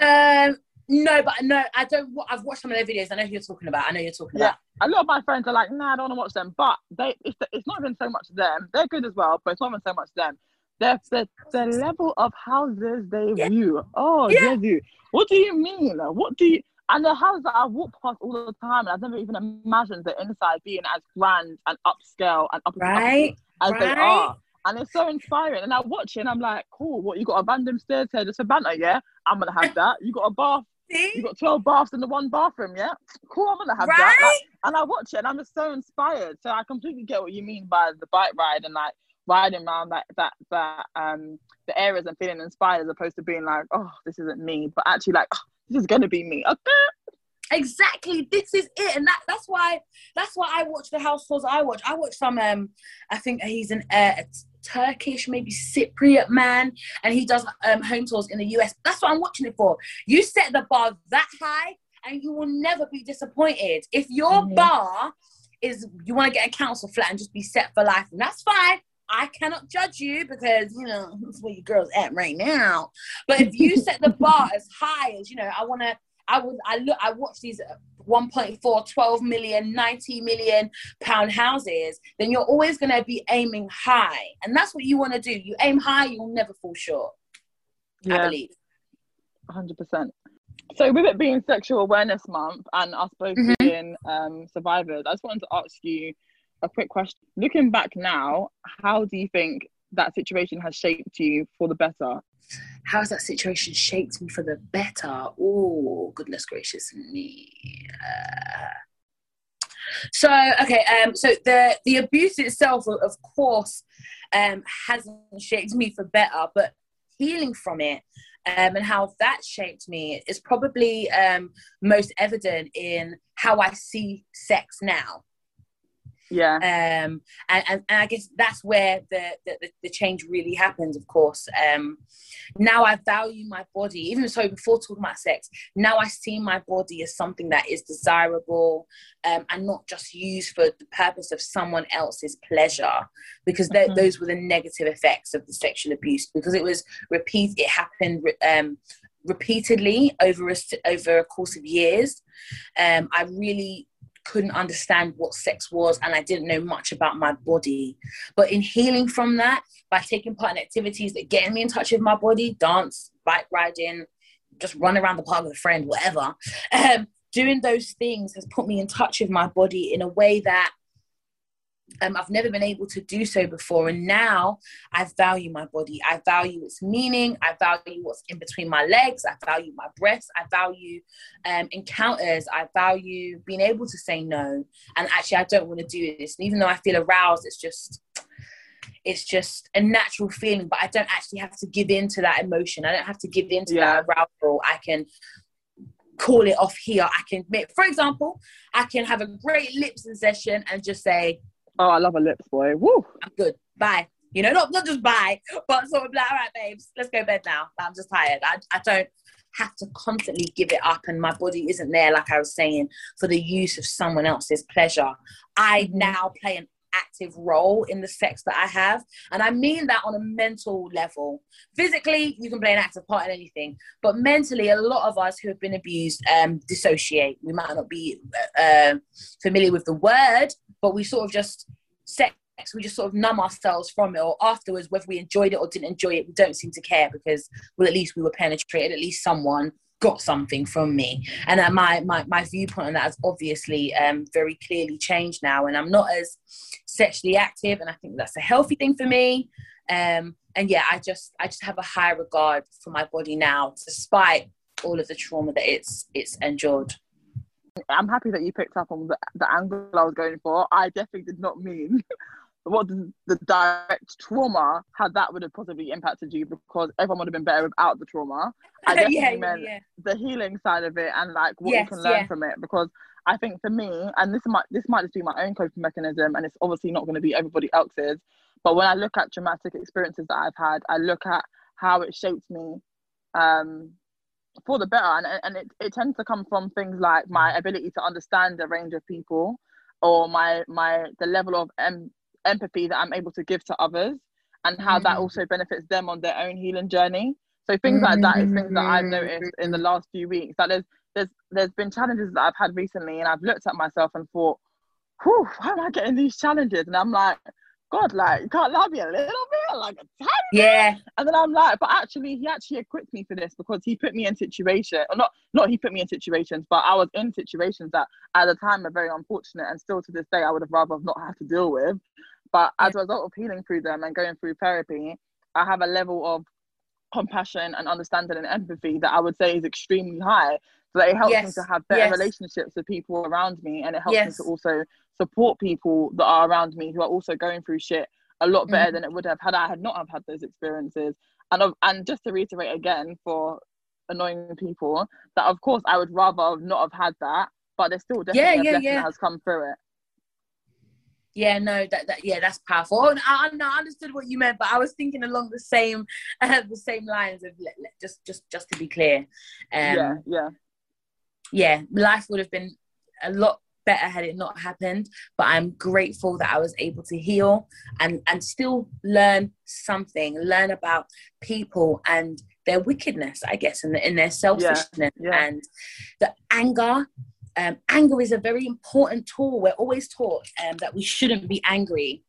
Um, no, but no, I don't. I've watched some of their videos. I know who you're talking about. I know you're talking Yeah. about. A lot of my friends are like, nah, I don't want to watch them. But they it's, it's not even so much them. They're good as well, but it's not even so much them. The, the, the level of houses they Yeah. view. Oh, Yeah. Jesus. What do you mean? What do you and the houses that I walk past all the time, and I've never even imagined the inside being as grand and upscale and up Right, as they right. are. And it's so inspiring. And I watch it and I'm like, cool, what you got a random stairs here just for banter, yeah? I'm gonna have that. You got a bath, you See? got 12 baths in the one bathroom, yeah? Cool, I'm gonna have that. Like, and I watch it and I'm just so inspired. So I completely get what you mean by the bike ride and like riding around that that that um the areas and feeling inspired as opposed to being like, oh, this isn't me, but actually like, oh, this is gonna be me. Okay. Exactly. This is it, and that that's why that's why I watch the house tours. I watch. I watch some. Um, I think he's an uh, Turkish, maybe Cypriot man, and he does um home tours in the US. That's what I'm watching it for. You set the bar that high, and you will never be disappointed. If your Mhm. bar is you want to get a council flat and just be set for life, and that's fine. I cannot judge you because you know that's where your girl's at right now. But if you set the bar as high as you know, I want to. I would. I look. I watch these 1.4, 12 million, 90 million pound houses. Then you're always going to be aiming high, and that's what you want to do. You aim high, you'll never fall short. I believe. hundred percent. So with it being Sexual Awareness Month and us both Mhm. being um, survivors, I just wanted to ask you a quick question. Looking back now, how do you think that situation has shaped you for the better? How has that situation shaped me for the better? Oh, goodness gracious me. Uh, so okay, um, so the the abuse itself, of course, um, hasn't shaped me for better, but healing from it um, and how that shaped me is probably um, most evident in how I see sex now. Yeah. Um, and, and, and I guess that's where the, the, the change really happens, of course. Um, now I value my body, even so before talking about sex, now I see my body as something that is desirable um, and not just used for the purpose of someone else's pleasure, because mm-hmm. those were the negative effects of the sexual abuse, because it was repeat, it happened um, repeatedly over a, over a course of years. Um, I really couldn't understand what sex was and I didn't know much about my body. But in healing from that, by taking part in activities that get me in touch with my body, dance, bike riding, just run around the park with a friend, whatever, um, doing those things has put me in touch with my body in a way that um, I've never been able to do so before. And now I value my body. I value its meaning. I value what's in between my legs. I value my breasts. I value um, encounters. I value being able to say no. And actually, I don't want to do this. And even though I feel aroused, it's just. It's just a natural feeling, but I don't actually have to give in to that emotion. I don't have to give in to yeah. that arousal. I can call it off here. I can, make, for example, I can have a great lips session and just say, Oh, I love a lips boy. Woo! I'm good. Bye. You know, not, not just bye, but sort of like, all right, babes, let's go bed now. I'm just tired. I, I don't have to constantly give it up, and my body isn't there, like I was saying, for the use of someone else's pleasure. I now play an active role in the sex that I have. And I mean that on a mental level. Physically, you can play an active part in anything, but mentally, a lot of us who have been abused um, dissociate. We might not be uh, familiar with the word, but we sort of just sex we just sort of numb ourselves from it or afterwards whether we enjoyed it or didn't enjoy it we don't seem to care because well at least we were penetrated at least someone got something from me. And uh, my, my my viewpoint on that has obviously um, very clearly changed now. And i'm not as sexually active and i think that's a healthy thing for me. Um, and yeah i just i just have a high regard for my body now despite all of the trauma that it's it's endured. I'm happy that you picked up on the, the angle I was going for. I definitely did not mean what the, the direct trauma, had that would have possibly impacted you because everyone would have been better without the trauma. I definitely yeah, meant yeah. the healing side of it and like what yes, you can learn yeah. from it because I think for me, and this might this might just be my own coping mechanism, and it's obviously not going to be everybody else's. But when I look at traumatic experiences that I've had, I look at how it shaped me um, for the better and, and it, it tends to come from things like my ability to understand a range of people or my my the level of em- empathy that i'm able to give to others and how mm. that also benefits them on their own healing journey. So things like that is things that i've noticed in the last few weeks that there's there's there's been challenges that i've had recently and i've looked at myself and thought whew, why am i getting these challenges? And i'm like God, like, you can't love me a little bit, like a tiny Yeah. Bit. And then I'm like, but actually, he actually equipped me for this because he put me in situations, or not, not he put me in situations, but I was in situations that at the time are very unfortunate and still to this day I would have rather not had to deal with. But as a result of healing through them and going through therapy, I have a level of compassion and understanding and empathy that I would say is extremely high. So that it helps yes. me to have better yes. relationships with people around me and it helps yes. me to also support people that are around me who are also going through shit a lot better mm. than it would have had I had not have had those experiences. And and just to reiterate again for annoying people that of course I would rather not have had that, but there's still definitely yeah, a yeah, yeah. has come through it. Yeah, no, that, that yeah, that's powerful. And I, I understood what you meant, but I was thinking along the same uh, the same lines of just just just to be clear. Um, yeah, yeah, yeah. Life would have been a lot better had it not happened but i'm grateful that i was able to heal and and still learn something learn about people and their wickedness i guess and in, in their selfishness yeah, yeah. and the anger um, anger is a very important tool we're always taught um, that we shouldn't be angry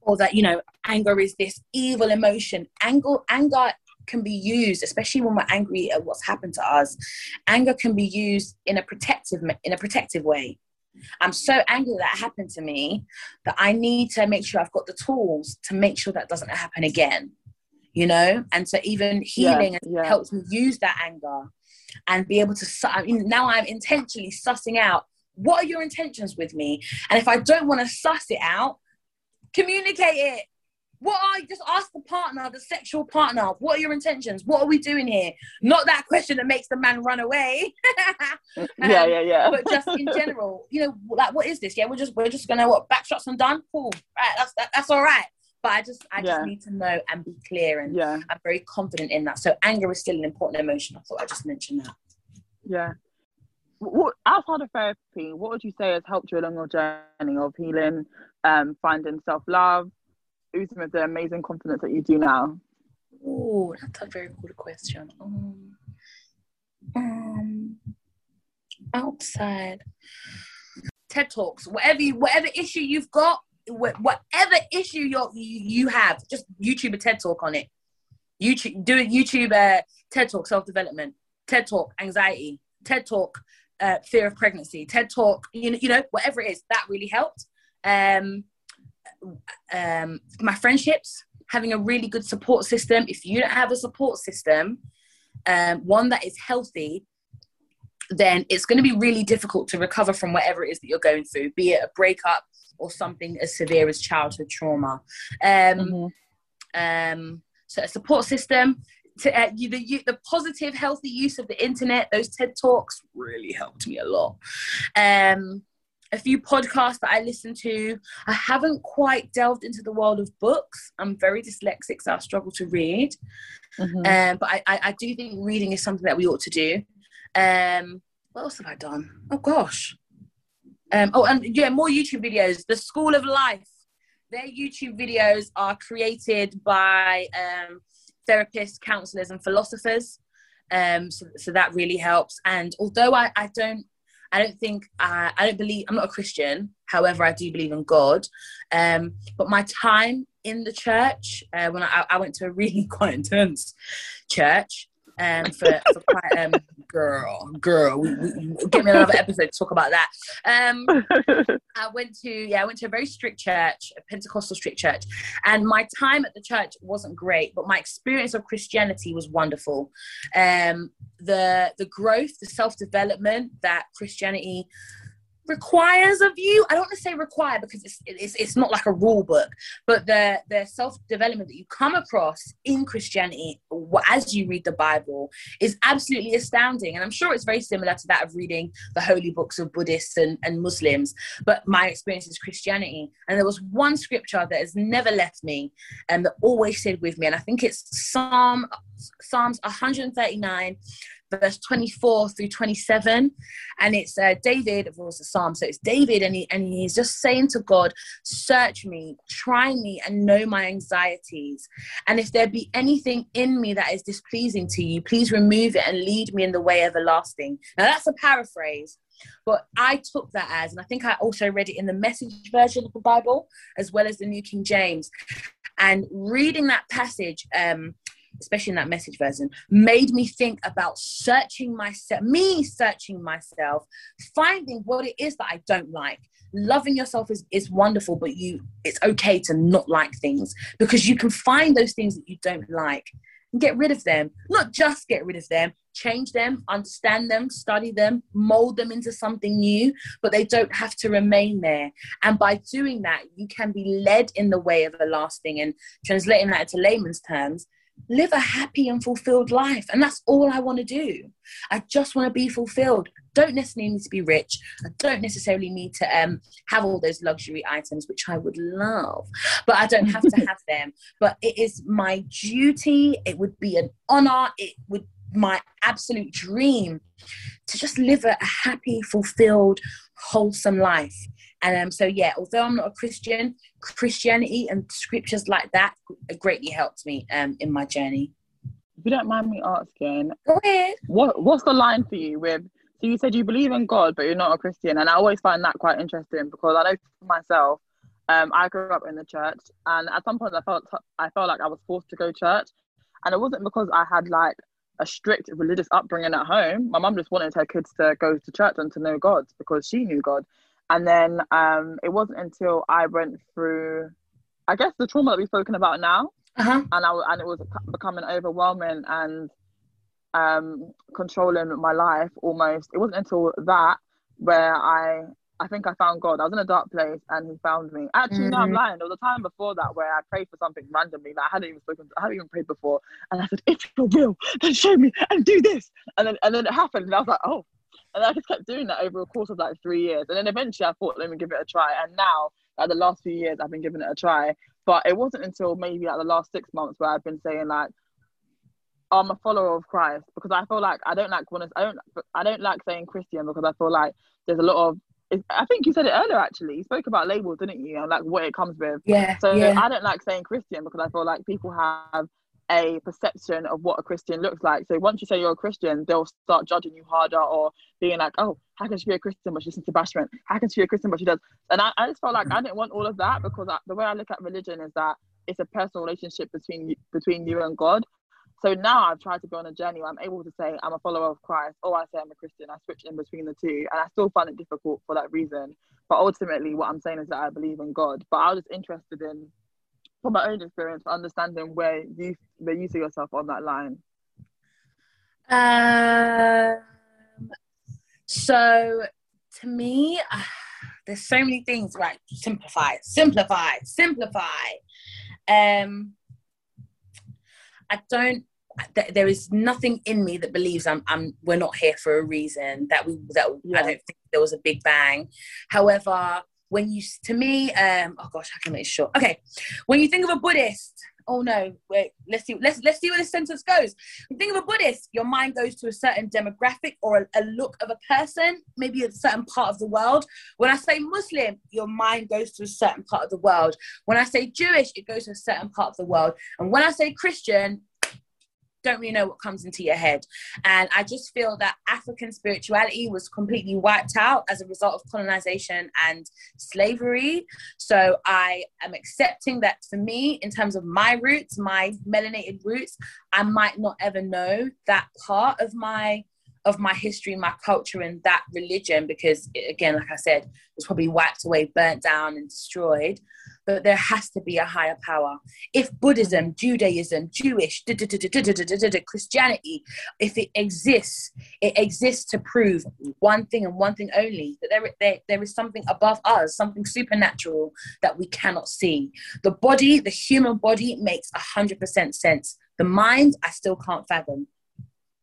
or that you know anger is this evil emotion anger anger can be used, especially when we're angry at what's happened to us. Anger can be used in a protective in a protective way. I'm so angry that happened to me that I need to make sure I've got the tools to make sure that doesn't happen again. You know, and so even healing Yeah, yeah. helps me use that anger and be able to. I mean, now I'm intentionally sussing out what are your intentions with me, and if I don't want to suss it out, communicate it. What are just ask the partner, the sexual partner, what are your intentions? What are we doing here? Not that question that makes the man run away. yeah, Um, yeah, yeah. but just in general, you know, like what is this? Yeah, we're just we're just gonna what backshots and done. Cool, right? That's that, that's all right. But I just I Yeah. just need to know and be clear, and yeah, I'm very confident in that. So anger is still an important emotion. I thought I just mentioned that. yeah. What outside of therapy, what would you say has helped you along your journey of healing, um, finding self love, oozing with the amazing confidence that you do now? Oh, that's a very good question. Um, um, outside TED talks, whatever you, whatever issue you've got, wh- whatever issue you you have, just YouTube a TED talk on it. YouTube do a YouTube uh, TED talk self development, TED talk anxiety, TED talk uh, fear of pregnancy, TED talk you know you know whatever it is that really helped. Um, um, my friendships, having a really good support system. If you don't have a support system, um, one that is healthy, then it's going to be really difficult to recover from whatever it is that you're going through, be it a breakup or something as severe as childhood trauma. Um, um, so a support system. To, uh, you, the, you, the positive, healthy use of the internet, those TED Talks really helped me a lot. Um, a few podcasts that I listen to. I haven't quite delved into the world of books. I'm very dyslexic, so I struggle to read. Mhm. Um, but I, I, I do think reading is something that we ought to do. Um, what else have I done? Oh gosh. Um, oh, and yeah, more YouTube videos. The School of Life. Their YouTube videos are created by um, therapists, counselors, and philosophers. Um, so, so that really helps. And although I, I don't I don't think uh, I don't believe I'm not a Christian. However, I do believe in God. Um, but my time in the church uh, when I, I went to a really quite intense church um, for, for quite um, girl, girl. We, we, get me another episode to talk about that. Um, I went to yeah, I went to a very strict church, a Pentecostal strict church, and my time at the church wasn't great, but my experience of Christianity was wonderful. Um, the the growth, the self development that Christianity requires of you. I don't want to say require because it's it's, it's not like a rule book, but the the self development that you come across in Christianity as you read the Bible is absolutely astounding. And I'm sure it's very similar to that of reading the holy books of Buddhists and, and Muslims. But my experience is Christianity. And there was one scripture that has never left me and that always stayed with me. And I think it's Psalm Psalms 139 verse 24 through 27 and it's uh, david of course the psalm so it's david and, he, and he's just saying to god search me try me and know my anxieties. And if there be anything in me that is displeasing to you please remove it and lead me in the way everlasting. Now that's a paraphrase but I took that as, and I think I also read it in the message version of the Bible as well as the New King James. And reading that passage, um, especially in that message version, made me think about searching myself, me searching myself, finding what it is that I don't like. Loving yourself is, is wonderful, but you it's okay to not like things because you can find those things that you don't like and get rid of them. Not just get rid of them, change them, understand them, study them, mold them into something new, but they don't have to remain there. And by doing that, you can be led in the way of everlasting. And translating that into layman's terms, live a happy and fulfilled life. And that's all I want to do. I just want to be fulfilled. Don't necessarily need to be rich. I don't necessarily need to um, have all those luxury items, which I would love, but I don't have to have them. But it is my duty. It would be an honor. It would my absolute dream to just live a, a happy, fulfilled, wholesome life. And um, so, yeah, although I'm not a Christian, Christianity and scriptures like that greatly helped me um, in my journey. If you don't mind me asking, Go ahead. what what's the line for you with? So you said you believe in God, but you're not a Christian, and I always find that quite interesting because I know for myself, um, I grew up in the church, and at some point I felt I felt like I was forced to go to church, and it wasn't because I had like a strict religious upbringing at home. My mum just wanted her kids to go to church and to know God because she knew God. And then um, it wasn't until I went through, I guess, the trauma that we've spoken about now, Uh-huh. and I and it was becoming overwhelming and um, controlling my life almost. It wasn't until that where I I think I found God. I was in a dark place and He found me. Actually, no, I'm Mhm. lying. There was a time before that where I prayed for something randomly that I hadn't even spoken. I hadn't even prayed before, and I said, "If your will, then show me and do this." And then and then it happened, and I was like, "Oh." And I just kept doing that over a course of like three years, and then eventually I thought, "Let me give it a try." And now, like the last few years, I've been giving it a try. But it wasn't until maybe like the last six months where I've been saying like, I'm a follower of Christ because I feel like I don't like when I don't I don't like saying Christian because I feel like there's a lot of I think you said it earlier actually. You spoke about labels, didn't you? And like what it comes with. Yeah. So yeah. I don't like saying Christian because I feel like people have a perception of what a Christian looks like. So once you say you're a Christian, they'll start judging you harder or being like, oh, how can she be a Christian but she listens to Bashment? How can she be a Christian but she does? And I, I just felt like I didn't want all of that because I, the way I look at religion is that it's a personal relationship between you, between you and God. So now I've tried to go on a journey where I'm able to say I'm a follower of Christ or I say I'm a Christian. I switch in between the two and I still find it difficult for that reason. But ultimately, what I'm saying is that I believe in God. But I was just interested in, from my own experience, understanding where you where you see yourself on that line. Um, so to me, uh, there's so many things, right? Simplify, simplify, simplify. Um, I don't. th- There is nothing in me that believes I'm. I'm. We're not here for a reason. That we. That Yeah. I don't think there was a big bang. However, when you to me, um, oh gosh, how can I make it short? Okay, when you think of a Buddhist, oh no, wait, let's see, let's let's see where this sentence goes. When you think of a Buddhist, your mind goes to a certain demographic or a, a look of a person, maybe a certain part of the world. When I say Muslim, your mind goes to a certain part of the world. When I say Jewish, it goes to a certain part of the world. And when I say Christian, don't really know what comes into your head. And I just feel that African spirituality was completely wiped out as a result of colonization and slavery. So I am accepting that for me, in terms of my roots, my melanated roots, I might not ever know that part of my of my history, my culture, and that religion, because it, again, like I said, it was probably wiped away, burnt down, and destroyed but there has to be a higher power. If Buddhism, Judaism, Jewish, Christianity, if it exists, it exists to prove one thing and one thing only that there, there, there is something above us, something supernatural that we cannot see. The body, the human body, makes 100% sense. The mind, I still can't fathom.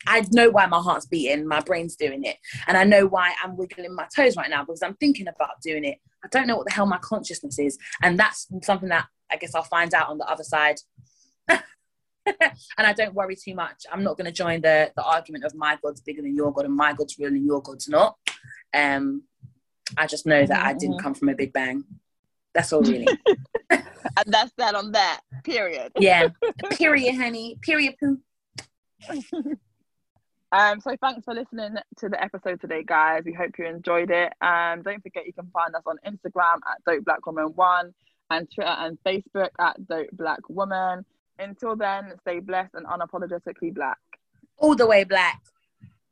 I know why my heart's beating, my brain's doing it, and I know why I'm wiggling my toes right now because I'm thinking about doing it. I don't know what the hell my consciousness is, and that's something that I guess I'll find out on the other side. and I don't worry too much. I'm not going to join the the argument of my God's bigger than your God and my God's real and your God's not. Um, I just know that I didn't come from a big bang. That's all, really. And that's that on that. Period. yeah. Period, honey. Period, poo. Um, so thanks for listening to the episode today, guys. We hope you enjoyed it. Um, don't forget you can find us on Instagram at Dope Black Woman One and Twitter and Facebook at Dope Black Woman. Until then, stay blessed and unapologetically black. All the way black.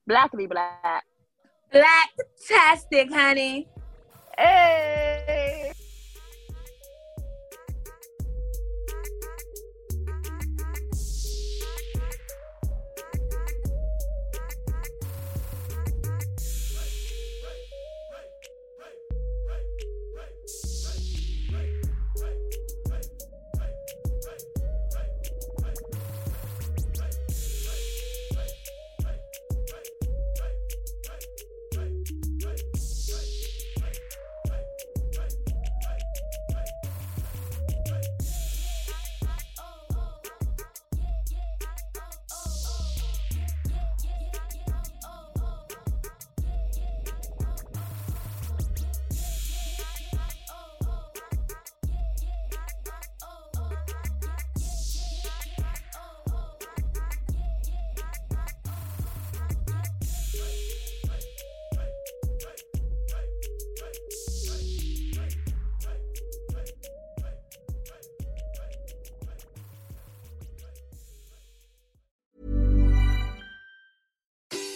Blackly black. Black-tastic, honey. Hey.